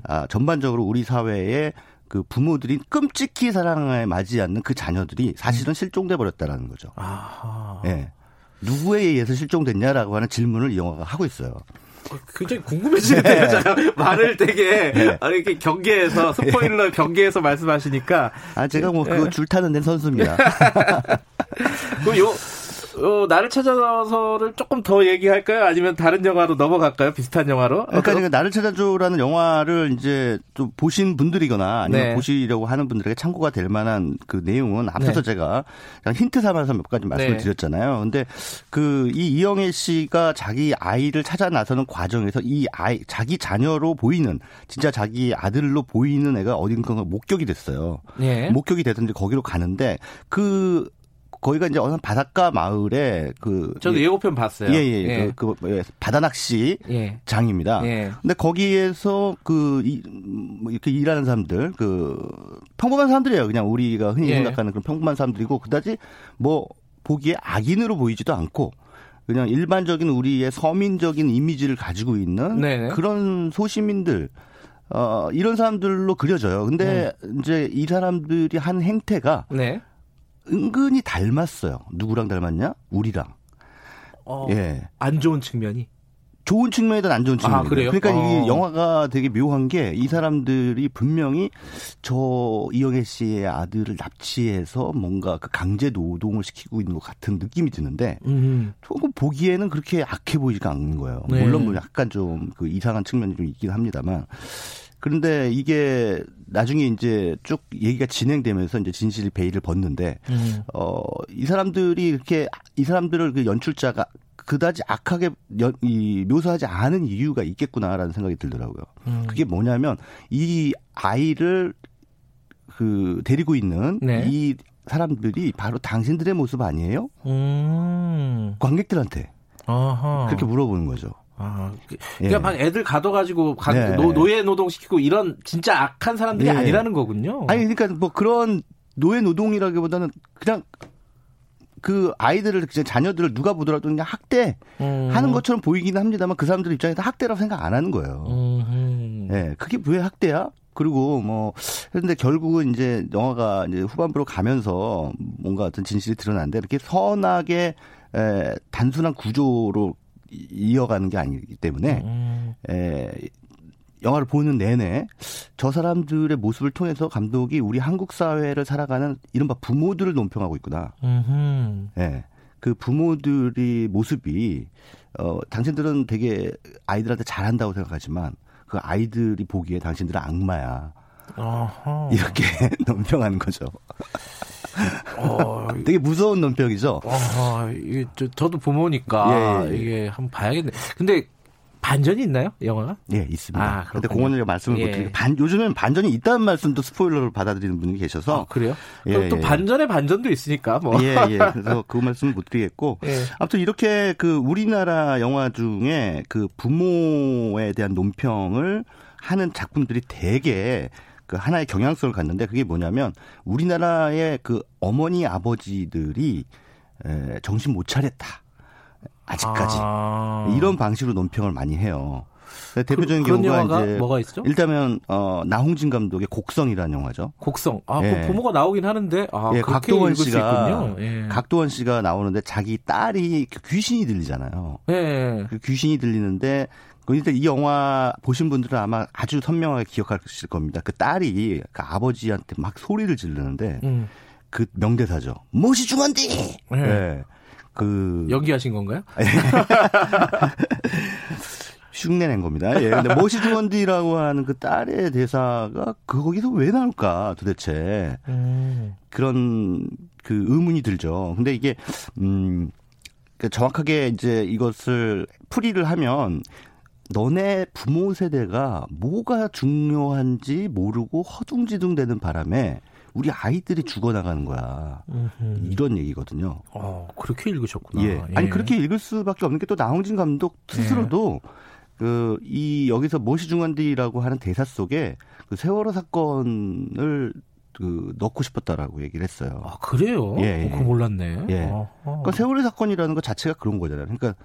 아, 전반적으로 우리 사회에 그 부모들이 끔찍히 사랑에 맞지 않는 그 자녀들이 사실은 음. 실종돼 버렸다라는 거죠. 아하. 예. 누구에 의해서 실종됐냐라고 하는 질문을 이 영화가 하고 있어요. 어, 굉장히 궁금해지는데요. 네. 말을 되게 네. 이렇게 경계에서 스포일러 네. 경계에서 말씀하시니까 아 제가 뭐 그거 네. 줄 타는 데 선수입니다. 그요 어, 나를 찾아서를 조금 더 얘기할까요? 아니면 다른 영화로 넘어갈까요? 비슷한 영화로? 그러니까, 그러니까 나를 찾아줘라는 영화를 이제 좀 보신 분들이거나 아니면 네. 보시려고 하는 분들에게 참고가 될 만한 그 내용은 앞서서 네. 제가 힌트 삼아서 몇 가지 말씀을 네. 드렸잖아요. 근데 그 이 이영애 씨가 자기 아이를 찾아 나서는 과정에서 이 아이 자기 자녀로 보이는 진짜 자기 아들로 보이는 애가 어딘가 목격이 됐어요. 네. 목격이 되던데 거기로 가는데 그 거기가 이제 어느 바닷가 마을에 그 저도 예고편 봤어요. 예, 예. 예. 그, 그 예, 바다 낚시 예. 장입니다. 예. 근데 거기에서 그 이, 뭐 이렇게 일하는 사람들 그 평범한 사람들이에요. 그냥 우리가 흔히 예. 생각하는 그런 평범한 사람들이고 그다지 뭐 보기에 악인으로 보이지도 않고 그냥 일반적인 우리의 서민적인 이미지를 가지고 있는 네네. 그런 소시민들 어, 이런 사람들로 그려져요. 근데 네. 이제 이 사람들이 한 행태가 네. 은근히 닮았어요. 누구랑 닮았냐? 우리랑. 어, 예. 안 좋은 측면이? 좋은 측면이든 안 좋은 측면이든. 아, 그래요? 그러니까 어. 이 영화가 되게 묘한 게 이 사람들이 분명히 저 이영애 씨의 아들을 납치해서 뭔가 그 강제 노동을 시키고 있는 것 같은 느낌이 드는데 음. 조금 보기에는 그렇게 악해 보이지가 않는 거예요. 네. 물론 뭐 약간 좀 그 이상한 측면이 좀 있긴 합니다만 그런데 이게 나중에 이제 쭉 얘기가 진행되면서 이제 진실이 베일을 벗는데 음. 어이 사람들이 이렇게 이 사람들을 그 연출자가 그다지 악하게 연, 이, 묘사하지 않은 이유가 있겠구나라는 생각이 들더라고요. 음. 그게 뭐냐면 이 아이를 그 데리고 있는 네. 이 사람들이 바로 당신들의 모습 아니에요? 음. 관객들한테 아하. 그렇게 물어보는 거죠. 아, 그, 그러니까 예. 막 애들 가둬가지고 가, 네. 노, 노예 노동시키고 이런 진짜 악한 사람들이 네. 아니라는 거군요. 아니 그러니까 뭐 그런 노예 노동이라기보다는 그냥 그 아이들을 그냥 자녀들을 누가 보더라도 그냥 학대 음. 하는 것처럼 보이기는 합니다만 그 사람들 입장에서 학대라고 생각 안 하는 거예요. 음. 예, 그게 왜 학대야? 그리고 뭐 그런데 결국은 이제 영화가 이제 후반부로 가면서 뭔가 어떤 진실이 드러난데 이렇게 선하게 에, 단순한 구조로 이어가는 게 아니기 때문에 음. 에, 영화를 보는 내내 저 사람들의 모습을 통해서 감독이 우리 한국 사회를 살아가는 이른바 부모들을 논평하고 있구나. 예. 그 부모들이 모습이 어 당신들은 되게 아이들한테 잘한다고 생각하지만 그 아이들이 보기에 당신들은 악마야. 어허. 이렇게 논평하는 거죠. 어, 되게 무서운 논평이죠. 아, 이게 저, 저도 부모니까 예, 예. 이게 한번 봐야겠네. 근데 반전이 있나요? 영화가? 예, 있습니다. 아, 그런데 공원을 말씀을 예. 못 드리고 반 요즘엔 반전이 있다는 말씀도 스포일러를 받아들이는 분이 계셔서 아, 그래요? 예, 또 예. 반전의 반전도 있으니까 뭐. 예, 예. 그래서 그 말씀을 못 드리겠고 예. 아무튼 이렇게 그 우리나라 영화 중에 그 부모에 대한 논평을 하는 작품들이 대개 그 하나의 경향성을 갖는데 그게 뭐냐면 우리나라의 그 어머니 아버지들이 에, 정신 못 차렸다. 아직까지 아... 이런 방식으로 논평을 많이 해요. 대표적인 그, 경우가 이제 뭐가 있죠? 일단은 어 나홍진 감독의 곡성이라는 영화죠. 곡성. 아, 예. 그 부모가 나오긴 하는데 아, 예, 각도원 씨가 예. 각도원 씨가 나오는데 자기 딸이 그 귀신이 들리잖아요. 예. 그 귀신이 들리는데 그러니까 이 영화 보신 분들은 아마 아주 선명하게 기억하실 겁니다. 그 딸이 그 아버지한테 막 소리를 지르는데 음. 그 명대사죠. 무엇이 중한디? 네. 네. 그 연기하신 건가요? 흉내낸 겁니다. 예. 근데 머시 주원디라고 하는 그 딸의 대사가 그 거기서 왜 나올까 도대체 음. 그런 그 의문이 들죠. 근데 이게 음그 정확하게 이제 이것을 풀이를 하면 너네 부모 세대가 뭐가 중요한지 모르고 허둥지둥 되는 바람에 우리 아이들이 죽어나가는 거야. 음흠. 이런 얘기거든요. 어, 그렇게 읽으셨구나. 예. 아니, 예. 그렇게 읽을 수밖에 없는 게 또 나홍진 감독 스스로도 예. 그, 이, 여기서 무엇이 중요한디라고 하는 대사 속에 그 세월호 사건을 그 넣고 싶었다라고 얘기를 했어요. 아, 그래요? 예. 어, 그거 몰랐네. 예. 그러니까 세월호 사건이라는 것 자체가 그런 거잖아요. 그러니까,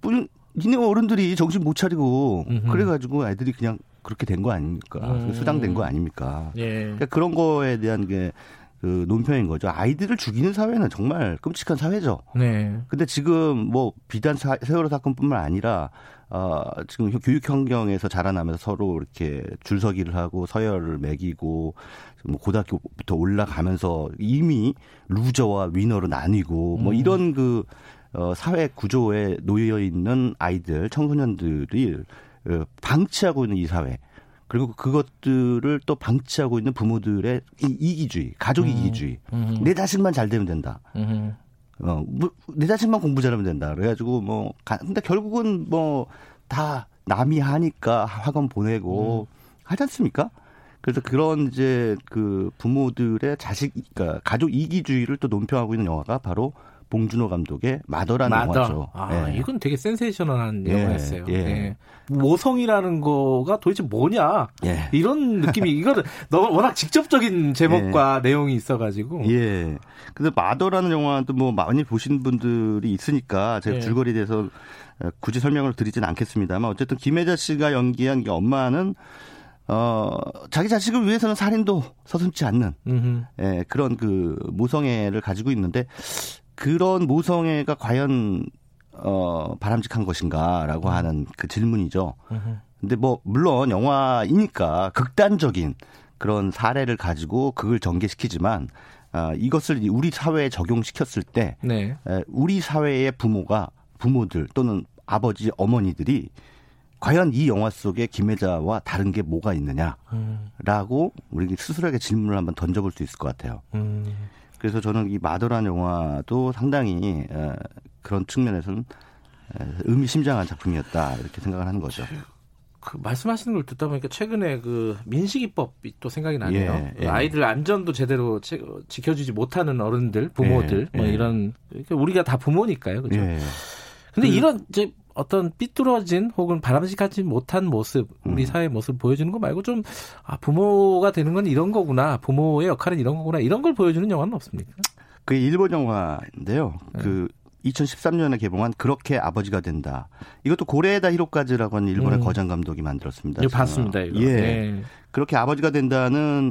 뿐, 니네 어른들이 정신 못 차리고, 음흠. 그래가지고 아이들이 그냥 그렇게 된 거 아닙니까? 음. 수당된 거 아닙니까? 예. 그러니까 그런 거에 대한 게, 그 논평인 거죠. 아이들을 죽이는 사회는 정말 끔찍한 사회죠. 네. 근데 지금 뭐 비단 사, 세월호 사건뿐만 아니라 어 지금 교육 환경에서 자라나면서 서로 이렇게 줄서기를 하고 서열을 매기고 뭐 고등학교부터 올라가면서 이미 루저와 위너로 나뉘고 뭐 음. 이런 그 어, 사회 구조에 놓여 있는 아이들, 청소년들이 어, 방치하고 있는 이 사회. 그리고 그것들을 또 방치하고 있는 부모들의 이 이기주의, 가족 음. 이기주의. 음. 내 자식만 잘 되면 된다. 음. 어, 뭐, 내 자식만 공부 잘하면 된다. 그래가지고 뭐, 가, 근데 결국은 뭐, 다 남이 하니까 학원 보내고 음. 하지 않습니까? 그래서 그런 이제 그 부모들의 자식, 그러니까 가족 이기주의를 또 논평하고 있는 영화가 바로 봉준호 감독의 마더라는 마더. 영화죠. 아, 예. 이건 되게 센세이셔널한 예. 영화였어요. 예. 예. 모성이라는 거가 도대체 뭐냐? 예. 이런 느낌이 이거는 너무 워낙 직접적인 제목과 예. 내용이 있어가지고. 예. 근데 마더라는 영화도 뭐 많이 보신 분들이 있으니까 제가 예. 줄거리에 대해서 굳이 설명을 드리진 않겠습니다만 어쨌든 김혜자 씨가 연기한 게 엄마는 어, 자기 자식을 위해서는 살인도 서슴지 않는, 예, 그런 그 모성애를 가지고 있는데, 그런 모성애가 과연 어 바람직한 것인가라고 음. 하는 그 질문이죠. 근데 뭐 물론 영화이니까 극단적인 그런 사례를 가지고 그걸 전개시키지만 아, 이것을 우리 사회에 적용시켰을 때 네. 에, 우리 사회의 부모가 부모들 또는 아버지 어머니들이 과연 이 영화 속에 김혜자와 다른 게 뭐가 있느냐라고 음. 우리 스스로에게 질문을 한번 던져볼 수 있을 것 같아요. 음. 그래서 저는 이 마더란 영화도 상당히 그런 측면에서는 의미심장한 작품이었다 이렇게 생각을 하는 거죠. 그 말씀하시는 걸 듣다 보니까 최근에 그 민식이법이 또 생각이 나네요. 예, 예. 아이들 안전도 제대로 지켜주지 못하는 어른들, 부모들 예, 뭐 예. 이런 우리가 다 부모니까요, 그죠? 예. 근데 그, 이런 이제 어떤 삐뚤어진 혹은 바람직하지 못한 모습, 우리 음. 사회의 모습 보여주는 거 말고 좀, 아, 부모가 되는 건 이런 거구나. 부모의 역할은 이런 거구나. 이런 걸 보여주는 영화는 없습니까? 그 일본 영화인데요. 네. 그 2013년에 개봉한 그렇게 아버지가 된다. 이것도 고레에다 히로까즈라고 하는 일본의 음. 거장 감독이 만들었습니다. 이거 봤습니다. 이거. 예. 네. 그렇게 아버지가 된다는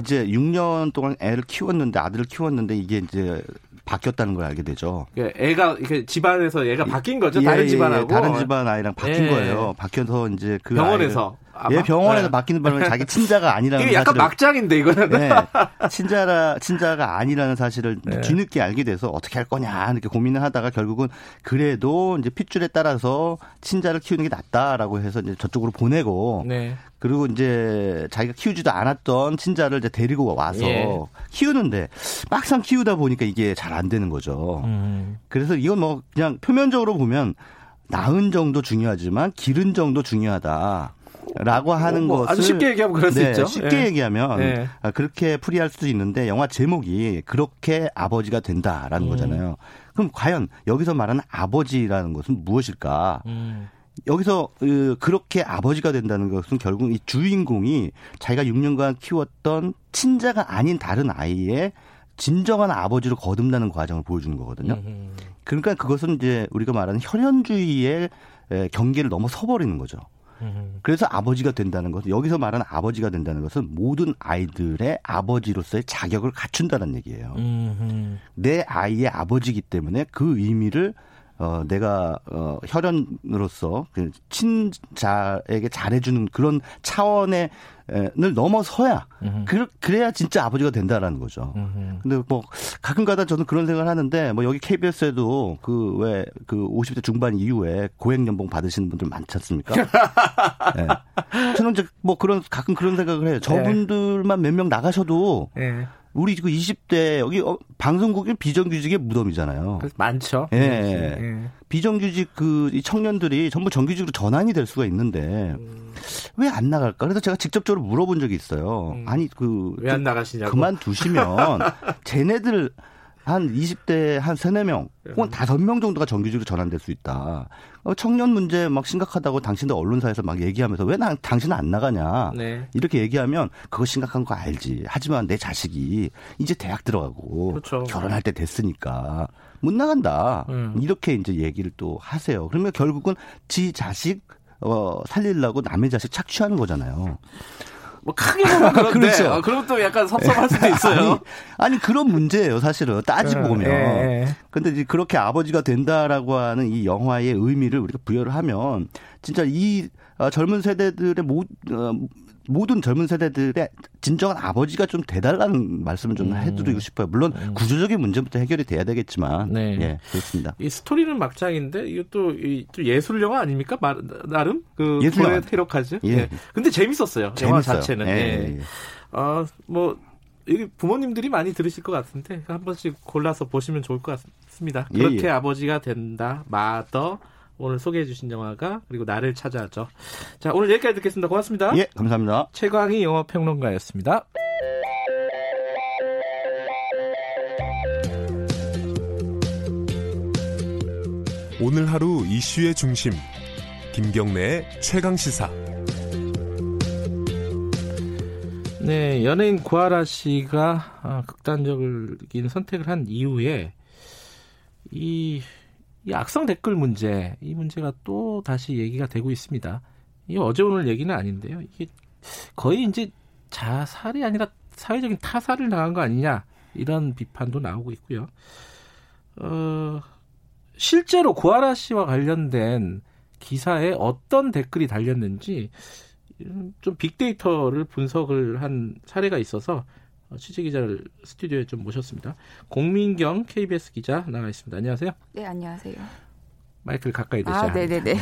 이제 6년 동안 애를 키웠는데 아들을 키웠는데 이게 이제 바뀌었다는 걸 알게 되죠. 예, 애가 이렇게 집안에서 애가 바뀐 거죠. 예, 다른 예, 집안하고 다른 집안 아이랑 바뀐 예. 거예요. 바뀌어서 이제 그 병원에서 예, 병원에서 네. 바뀌는 바람에 자기 친자가 아니라는 이게 약간 막장인데 이거는 네, 친자라 친자가 아니라는 사실을 네. 뒤늦게 알게 돼서 어떻게 할 거냐 이렇게 고민을 하다가 결국은 그래도 이제 핏줄에 따라서 친자를 키우는 게 낫다라고 해서 이제 저쪽으로 보내고 네. 그리고 이제 자기가 키우지도 않았던 친자를 이제 데리고 와서 예. 키우는데 막상 키우다 보니까 이게 잘 안 되는 거죠. 음. 그래서 이건 뭐 그냥 표면적으로 보면 낳은 정도 중요하지만 기른 정도 중요하다. 라고 하는 뭐, 것을 아주 쉽게 얘기하면 그럴 수 네, 있죠. 쉽게 예. 얘기하면 예. 그렇게 풀이할 수도 있는데 영화 제목이 그렇게 아버지가 된다라는 음. 거잖아요. 그럼 과연 여기서 말하는 아버지라는 것은 무엇일까? 음. 여기서 그, 그렇게 아버지가 된다는 것은 결국 이 주인공이 자기가 6년간 키웠던 친자가 아닌 다른 아이의 진정한 아버지로 거듭나는 과정을 보여주는 거거든요. 그러니까 그것은 이제 우리가 말하는 혈연주의의 경계를 넘어서 버리는 거죠. 그래서 아버지가 된다는 것은 여기서 말하는 아버지가 된다는 것은 모든 아이들의 아버지로서의 자격을 갖춘다는 얘기예요. 내 아이의 아버지이기 때문에 그 의미를 어, 내가 어, 혈연으로서 그 친자에게 잘해주는 그런 차원의 을 넘어서야 그, 그래야 진짜 아버지가 된다라는 거죠. 음흠. 근데 뭐 가끔가다 저는 그런 생각을 하는데 뭐 여기 KBS에도 그 왜그 그 50대 중반 이후에 고액 연봉 받으시는 분들 많지 않습니까? 네. 저는 이제 뭐 그런 가끔 그런 생각을 해요. 저분들만 몇 명 나가셔도 네. 우리 그 20대 여기 어, 방송국이 비정규직의 무덤이잖아요. 많죠. 예. 예. 비정규직 그 청년들이 전부 정규직으로 전환이 될 수가 있는데 음. 왜안 나갈까? 그래서 제가 직접적으로 물어본 적이 있어요. 음. 아니 그 왜 안 나가시냐고. 그만 두시면 쟤네들 한 20대 한 3, 4명 혹은 5명 음. 정도가 정규직으로 전환될 수 있다. 어, 청년 문제 막 심각하다고 당신들 언론사에서 막 얘기하면서 왜 나, 당신은 안 나가냐. 네. 이렇게 얘기하면 그거 심각한 거 알지. 하지만 내 자식이 이제 대학 들어가고 그렇죠. 결혼할 때 됐으니까 못 나간다. 음. 이렇게 이제 얘기를 또 하세요. 그러면 결국은 지 자식 어, 살리려고 남의 자식 착취하는 거잖아요. 뭐 크게 보면 그런데 그렇죠. 어, 그럼 또 약간 섭섭할 수도 있어요. 아니, 아니 그런 문제예요, 사실은 따지고 네, 보면. 예. 근데 이제 그렇게 아버지가 된다라고 하는 이 영화의 의미를 우리가 부여를 하면 진짜 이 어, 젊은 세대들의 모, 어, 모든 젊은 세대들의 진정한 아버지가 좀 돼달라는 말씀을 좀 음. 해드리고 싶어요. 물론 음. 구조적인 문제부터 해결이 돼야 되겠지만, 네. 예, 그렇습니다. 이 스토리는 막장인데 이것도 이, 예술 영화 아닙니까? 마, 나름 그 예술 영화 테러카즈. 예. 예. 근데 재밌었어요. 재밌어요. 영화 자체는. 예. 예. 예. 아뭐 이게 부모님들이 많이 들으실 것 같은데 한 번씩 골라서 보시면 좋을 것 같습니다. 예, 그렇게 예. 아버지가 된다. 마더 오늘 소개해 주신 영화가 그리고 나를 찾아죠. 자, 오늘 여기까지 듣겠습니다. 고맙습니다. 예, 감사합니다. 최광희 영화 평론가였습니다. 오늘 하루 이슈의 중심 김경래의 최강 시사. 네, 연예인 구하라 씨가 아, 극단적인 선택을 한 이후에 이 이 악성 댓글 문제, 이 문제가 또 다시 얘기가 되고 있습니다. 이 어제 오늘 얘기는 아닌데요. 이게 거의 이제 자살이 아니라 사회적인 타살을 당한 거 아니냐 이런 비판도 나오고 있고요. 어, 실제로 구하라 씨와 관련된 기사에 어떤 댓글이 달렸는지 좀 빅데이터를 분석을 한 사례가 있어서 어, 취재 기자를 스튜디오에 좀 모셨습니다. 공민경 KBS 기자 나와 있습니다. 안녕하세요. 네, 안녕하세요. 마이크를 가까이 대셔야 아, 네네네.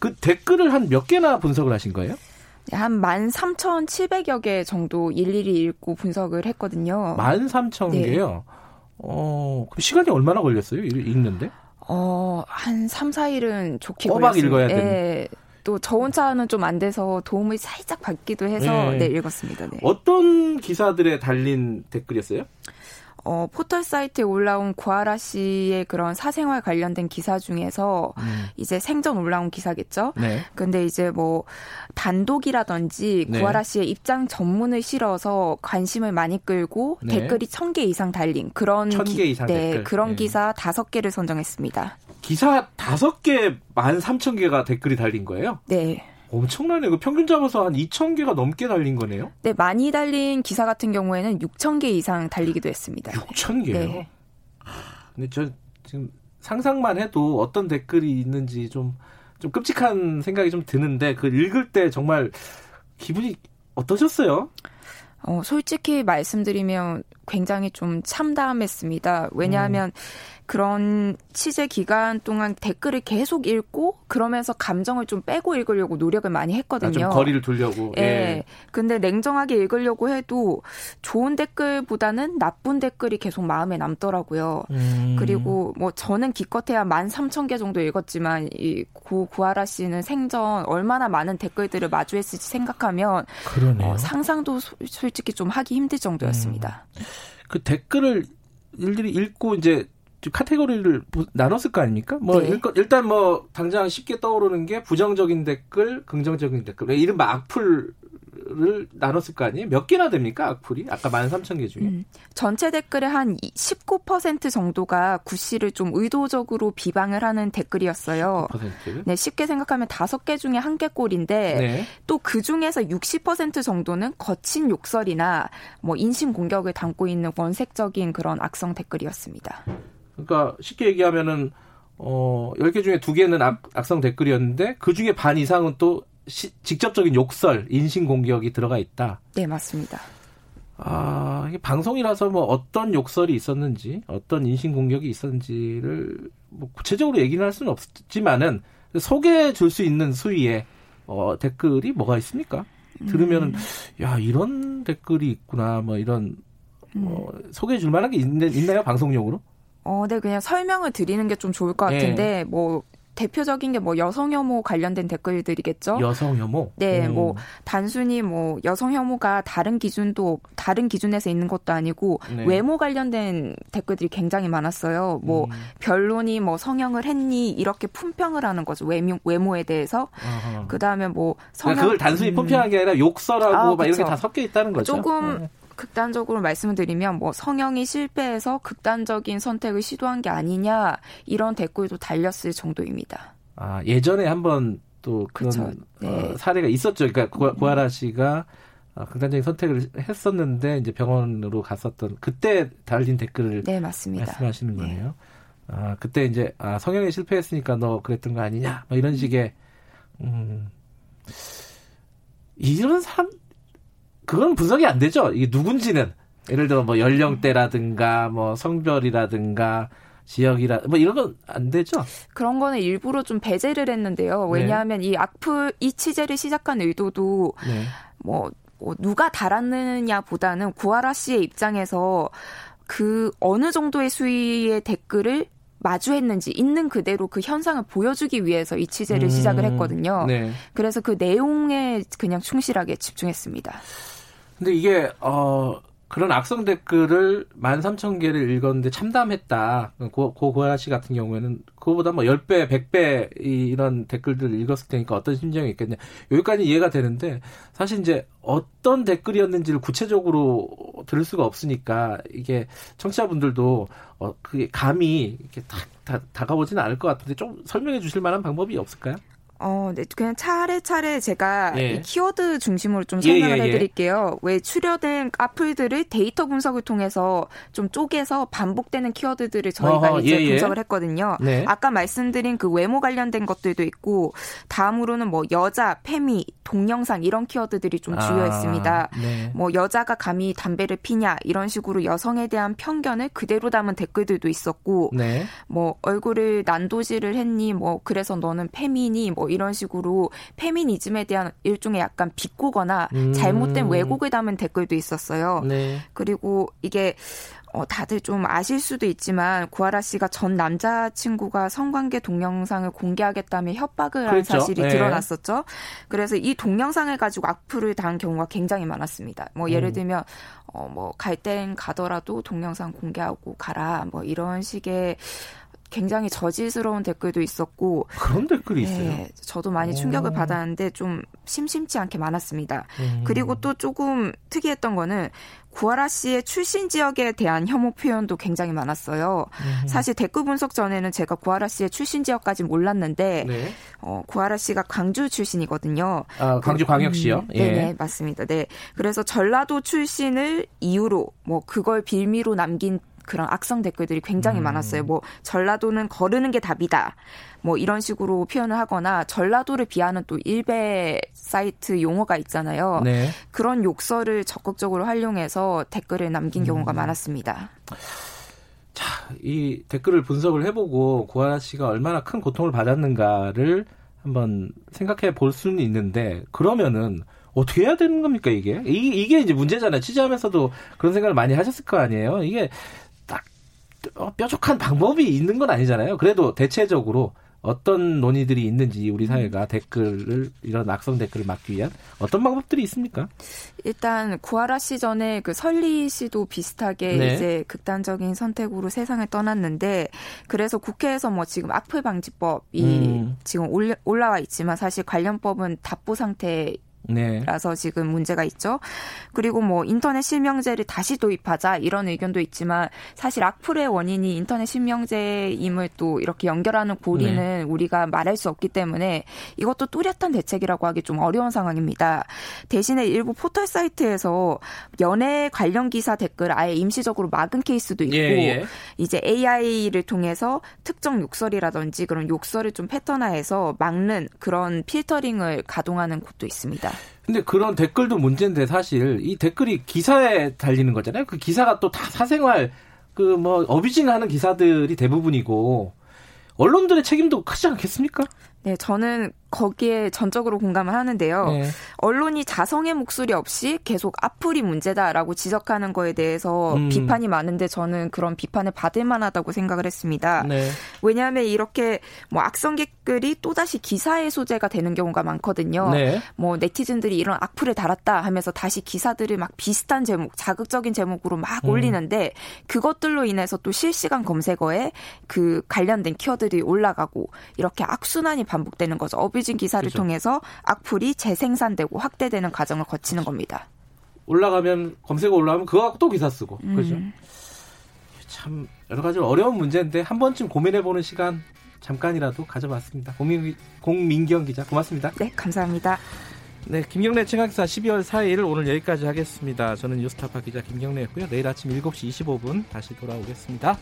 그 댓글을 한 몇 개나 분석을 하신 거예요? 네, 한 13,700여 개 정도 일일이 읽고 분석을 했거든요. 13,000개요? 네. 어, 그럼 시간이 얼마나 걸렸어요? 읽는데? 어, 한 3, 4일은 좋게 꼬박 걸렸어요. 읽어야 되는. 네. 또저 혼자는 좀 안 돼서 도움을 살짝 받기도 해서 네, 네 읽었습니다. 네. 어떤 기사들에 달린 댓글이었어요? 어, 포털 사이트에 올라온 구하라 씨의 그런 사생활 관련된 기사 중에서 음. 이제 생전 올라온 기사겠죠. 네. 근데 이제 뭐 단독이라든지 네. 구하라 씨의 입장 전문을 실어서 관심을 많이 끌고 네. 댓글이 천 개 이상 달린 그런 기, 이상 네, 댓글. 그런 네. 기사 다섯 개를 선정했습니다. 기사 다섯 개 만 삼천 개가 댓글이 달린 거예요? 네. 엄청나네요. 그 평균 잡아서 한 2천 개가 넘게 달린 거네요. 네, 많이 달린 기사 같은 경우에는 6천 개 이상 달리기도 했습니다. 6천 개요? 네. 근데 저 지금 상상만 해도 어떤 댓글이 있는지 좀, 좀 끔찍한 생각이 좀 드는데 그 읽을 때 정말 기분이 어떠셨어요? 어, 솔직히 말씀드리면 굉장히 좀 참담했습니다. 왜냐하면 음. 그런 취재 기간 동안 댓글을 계속 읽고 그러면서 감정을 좀 빼고 읽으려고 노력을 많이 했거든요. 아, 좀 거리를 두려고. 예. 예. 근데 냉정하게 읽으려고 해도 좋은 댓글보다는 나쁜 댓글이 계속 마음에 남더라고요. 음. 그리고 뭐 저는 기껏해야 13,000개 정도 읽었지만 이 고, 구하라 씨는 생전 얼마나 많은 댓글들을 마주했을지 생각하면 어, 상상도 소, 솔직히 좀 하기 힘들 정도였습니다. 음. 그 댓글을 일일이 읽고 이제 카테고리를 나눴을 거 아닙니까? 뭐 네. 일단 뭐 당장 쉽게 떠오르는 게 부정적인 댓글, 긍정적인 댓글. 이른바 악플 를 나눴을 거 아니에요? 몇 개나 됩니까? 악플이? 아까 13,000개 중에. 음, 전체 댓글의 한 19% 정도가 구 씨를 좀 의도적으로 비방을 하는 댓글이었어요. 19%? 네, 쉽게 생각하면 5개 중에 한 개 꼴인데 네. 또그 중에서 60% 정도는 거친 욕설이나 뭐 인신 공격을 담고 있는 원색적인 그런 악성 댓글이었습니다. 그러니까 쉽게 얘기하면은 어, 10개 중에 2개는 악, 악성 댓글이었는데 그 중에 반 이상은 또 시, 직접적인 욕설, 인신 공격이 들어가 있다. 네, 맞습니다. 아, 이게 방송이라서 뭐 어떤 욕설이 있었는지, 어떤 인신 공격이 있었는지를 뭐 구체적으로 얘기는 할 수는 없지만은 소개해 줄 수 있는 수위의 어, 댓글이 뭐가 있습니까? 들으면은 음. 야 이런 댓글이 있구나 뭐 이런 어, 음. 소개해 줄 만한 게 있, 있나요 방송용으로? 어, 네 그냥 설명을 드리는 게 좀 좋을 것 같은데 네. 뭐 대표적인 게 뭐 여성 혐오 관련된 댓글들이겠죠. 여성 혐오? 네, 음. 뭐 단순히 뭐 여성 혐오가 다른 기준도 다른 기준에서 있는 것도 아니고 네. 외모 관련된 댓글들이 굉장히 많았어요. 뭐 음. 변론이 뭐 성형을 했니 이렇게 품평을 하는 거죠. 외모 외모에 대해서. 그다음에 뭐 그러니까 성형 그걸 단순히 음. 품평한 게 아니라 욕설하고 아, 막 이렇게 다 섞여 있다는 거죠. 조금 네. 극단적으로 말씀을 드리면 뭐 성형이 실패해서 극단적인 선택을 시도한 게 아니냐 이런 댓글도 달렸을 정도입니다. 아 예전에 한번 또 그런 어, 네. 어, 사례가 있었죠. 그러니까 고, 고아라 씨가 어, 극단적인 선택을 했었는데 이제 병원으로 갔었던 그때 달린 댓글을 네 맞습니다. 말씀하시는 네. 거네요. 네. 아 그때 이제 아 성형에 실패했으니까 너 그랬던 거 아니냐 뭐 이런 식의 음 이런 사람 그건 분석이 안 되죠. 이게 누군지는 예를 들어 뭐 연령대라든가 뭐 성별이라든가 지역이라 뭐 이런 건 안 되죠. 그런 거는 일부러 좀 배제를 했는데요. 네. 왜냐하면 네. 이 악플 이 취재를 시작한 의도도 네. 뭐, 뭐 누가 달았느냐보다는 구하라 씨의 입장에서 그 어느 정도의 수위의 댓글을 마주했는지 있는 그대로 그 현상을 보여주기 위해서 이 취재를 음, 시작을 했거든요. 네. 그래서 그 내용에 그냥 충실하게 집중했습니다. 근데 이게 어 그런 악성 댓글을 13,000개를 읽었는데 참담했다. 고, 고 고아 씨 같은 경우에는 그거보다 뭐 10배, 100배 이런 댓글들을 읽었을 테니까 어떤 심정이 있겠냐. 여기까지 이해가 되는데 사실 이제 어떤 댓글이었는지를 구체적으로 들을 수가 없으니까 이게 청취자분들도 어 그게 감이 이렇게 딱 다, 다가오지는 않을 것 같은데 좀 설명해 주실 만한 방법이 없을까요? 어, 네, 그냥 차례차례 제가 예. 키워드 중심으로 좀 설명을 예, 예, 예, 해드릴게요. 왜 추려된 악플들을 데이터 분석을 통해서 좀 쪼개서 반복되는 키워드들을 저희가 어허, 이제 예, 예. 분석을 했거든요. 네. 아까 말씀드린 그 외모 관련된 것들도 있고 다음으로는 뭐 여자, 페미, 동영상 이런 키워드들이 좀 주요했습니다. 아, 네. 뭐 여자가 감히 담배를 피냐 이런 식으로 여성에 대한 편견을 그대로 담은 댓글들도 있었고 네. 뭐 얼굴을 난도질을 했니 뭐 그래서 너는 페미니 뭐 이런 식으로 페미니즘에 대한 일종의 약간 비꼬거나 음. 잘못된 왜곡을 담은 댓글도 있었어요. 네. 그리고 이게 어, 다들 좀 아실 수도 있지만 구하라 씨가 전 남자친구가 성관계 동영상을 공개하겠다며 협박을 그렇죠. 한 사실이 네. 드러났었죠. 그래서 이 동영상을 가지고 악플을 당한 경우가 굉장히 많았습니다. 뭐 예를 음. 들면 어, 뭐갈 땐 가더라도 동영상 공개하고 가라. 뭐 이런 식의 굉장히 저질스러운 댓글도 있었고 그런 댓글이 네, 있어요. 저도 많이 충격을 오. 받았는데 좀 심심치 않게 많았습니다. 음. 그리고 또 조금 특이했던 거는 구하라 씨의 출신 지역에 대한 혐오 표현도 굉장히 많았어요. 음. 사실 댓글 분석 전에는 제가 구하라 씨의 출신 지역까지 몰랐는데 네. 어, 구하라 씨가 광주 출신이거든요. 아, 광주 광역시요? 음, 예. 네, 맞습니다. 네. 그래서 전라도 출신을 이유로 뭐 그걸 빌미로 남긴 그런 악성 댓글들이 굉장히 음. 많았어요. 뭐 전라도는 거르는 게 답이다. 뭐 이런 식으로 표현을 하거나 전라도를 비하는 또 일베 사이트 용어가 있잖아요. 네. 그런 욕설을 적극적으로 활용해서 댓글을 남긴 음. 경우가 많았습니다. 자, 이 댓글을 분석을 해보고 고아라 씨가 얼마나 큰 고통을 받았는가를 한번 생각해 볼 수는 있는데 그러면은 어떻게 해야 되는 겁니까 이게? 이, 이게 이제 문제잖아요. 취재하면서도 그런 생각을 많이 하셨을 거 아니에요. 이게 어, 뾰족한 방법이 있는 건 아니잖아요. 그래도 대체적으로 어떤 논의들이 있는지 우리 사회가 댓글을 이런 악성 댓글을 막기 위한 어떤 방법들이 있습니까? 일단 구하라 씨 전에 그 설리 씨도 비슷하게 네. 이제 극단적인 선택으로 세상을 떠났는데 그래서 국회에서 뭐 지금 악플 방지법이 음. 지금 올라, 올라와 있지만 사실 관련법은 답보 상태 네. 지금 문제가 있죠. 그리고 뭐 인터넷 실명제를 다시 도입하자 이런 의견도 있지만 사실 악플의 원인이 인터넷 실명제임을 또 이렇게 연결하는 고리는 네. 우리가 말할 수 없기 때문에 이것도 뚜렷한 대책이라고 하기 좀 어려운 상황입니다. 대신에 일부 포털 사이트에서 연애 관련 기사 댓글 아예 임시적으로 막은 케이스도 있고 예, 예. 이제 AI를 통해서 특정 욕설이라든지 그런 욕설을 좀 패턴화해서 막는 그런 필터링을 가동하는 곳도 있습니다. 근데 그런 댓글도 문제인데 사실 이 댓글이 기사에 달리는 거잖아요. 그 기사가 또 다 사생활 그 뭐 어뷰징하는 기사들이 대부분이고 언론들의 책임도 크지 않겠습니까? 네, 저는 거기에 전적으로 공감을 하는데요. 네. 언론이 자성의 목소리 없이 계속 악플이 문제다라고 지적하는 거에 대해서 음. 비판이 많은데 저는 그런 비판을 받을 만하다고 생각을 했습니다. 네. 왜냐하면 이렇게 뭐 악성 댓글이 또다시 기사의 소재가 되는 경우가 많거든요. 네. 뭐 네티즌들이 이런 악플을 달았다 하면서 다시 기사들을 막 비슷한 제목, 자극적인 제목으로 막 음. 올리는데 그것들로 인해서 또 실시간 검색어에 그 관련된 키워드들이 올라가고 이렇게 악순환이 반복되는 거죠. 어 뷰징 기사를 그렇죠. 통해서 악플이 재생산되고 확대되는 과정을 거치는 겁니다. 올라가면 검색어 올라가면 그거 갖고 또 기사 쓰고 음. 그렇죠. 참 여러 가지 어려운 문제인데 한 번쯤 고민해보는 시간 잠깐이라도 가져봤습니다. 공민, 공민경 기자 고맙습니다. 네 감사합니다. 네, 김경래 최강사 12월 4일 오늘 여기까지 하겠습니다. 저는 뉴스타파 기자 김경래였고요. 내일 아침 7시 25분 다시 돌아오겠습니다.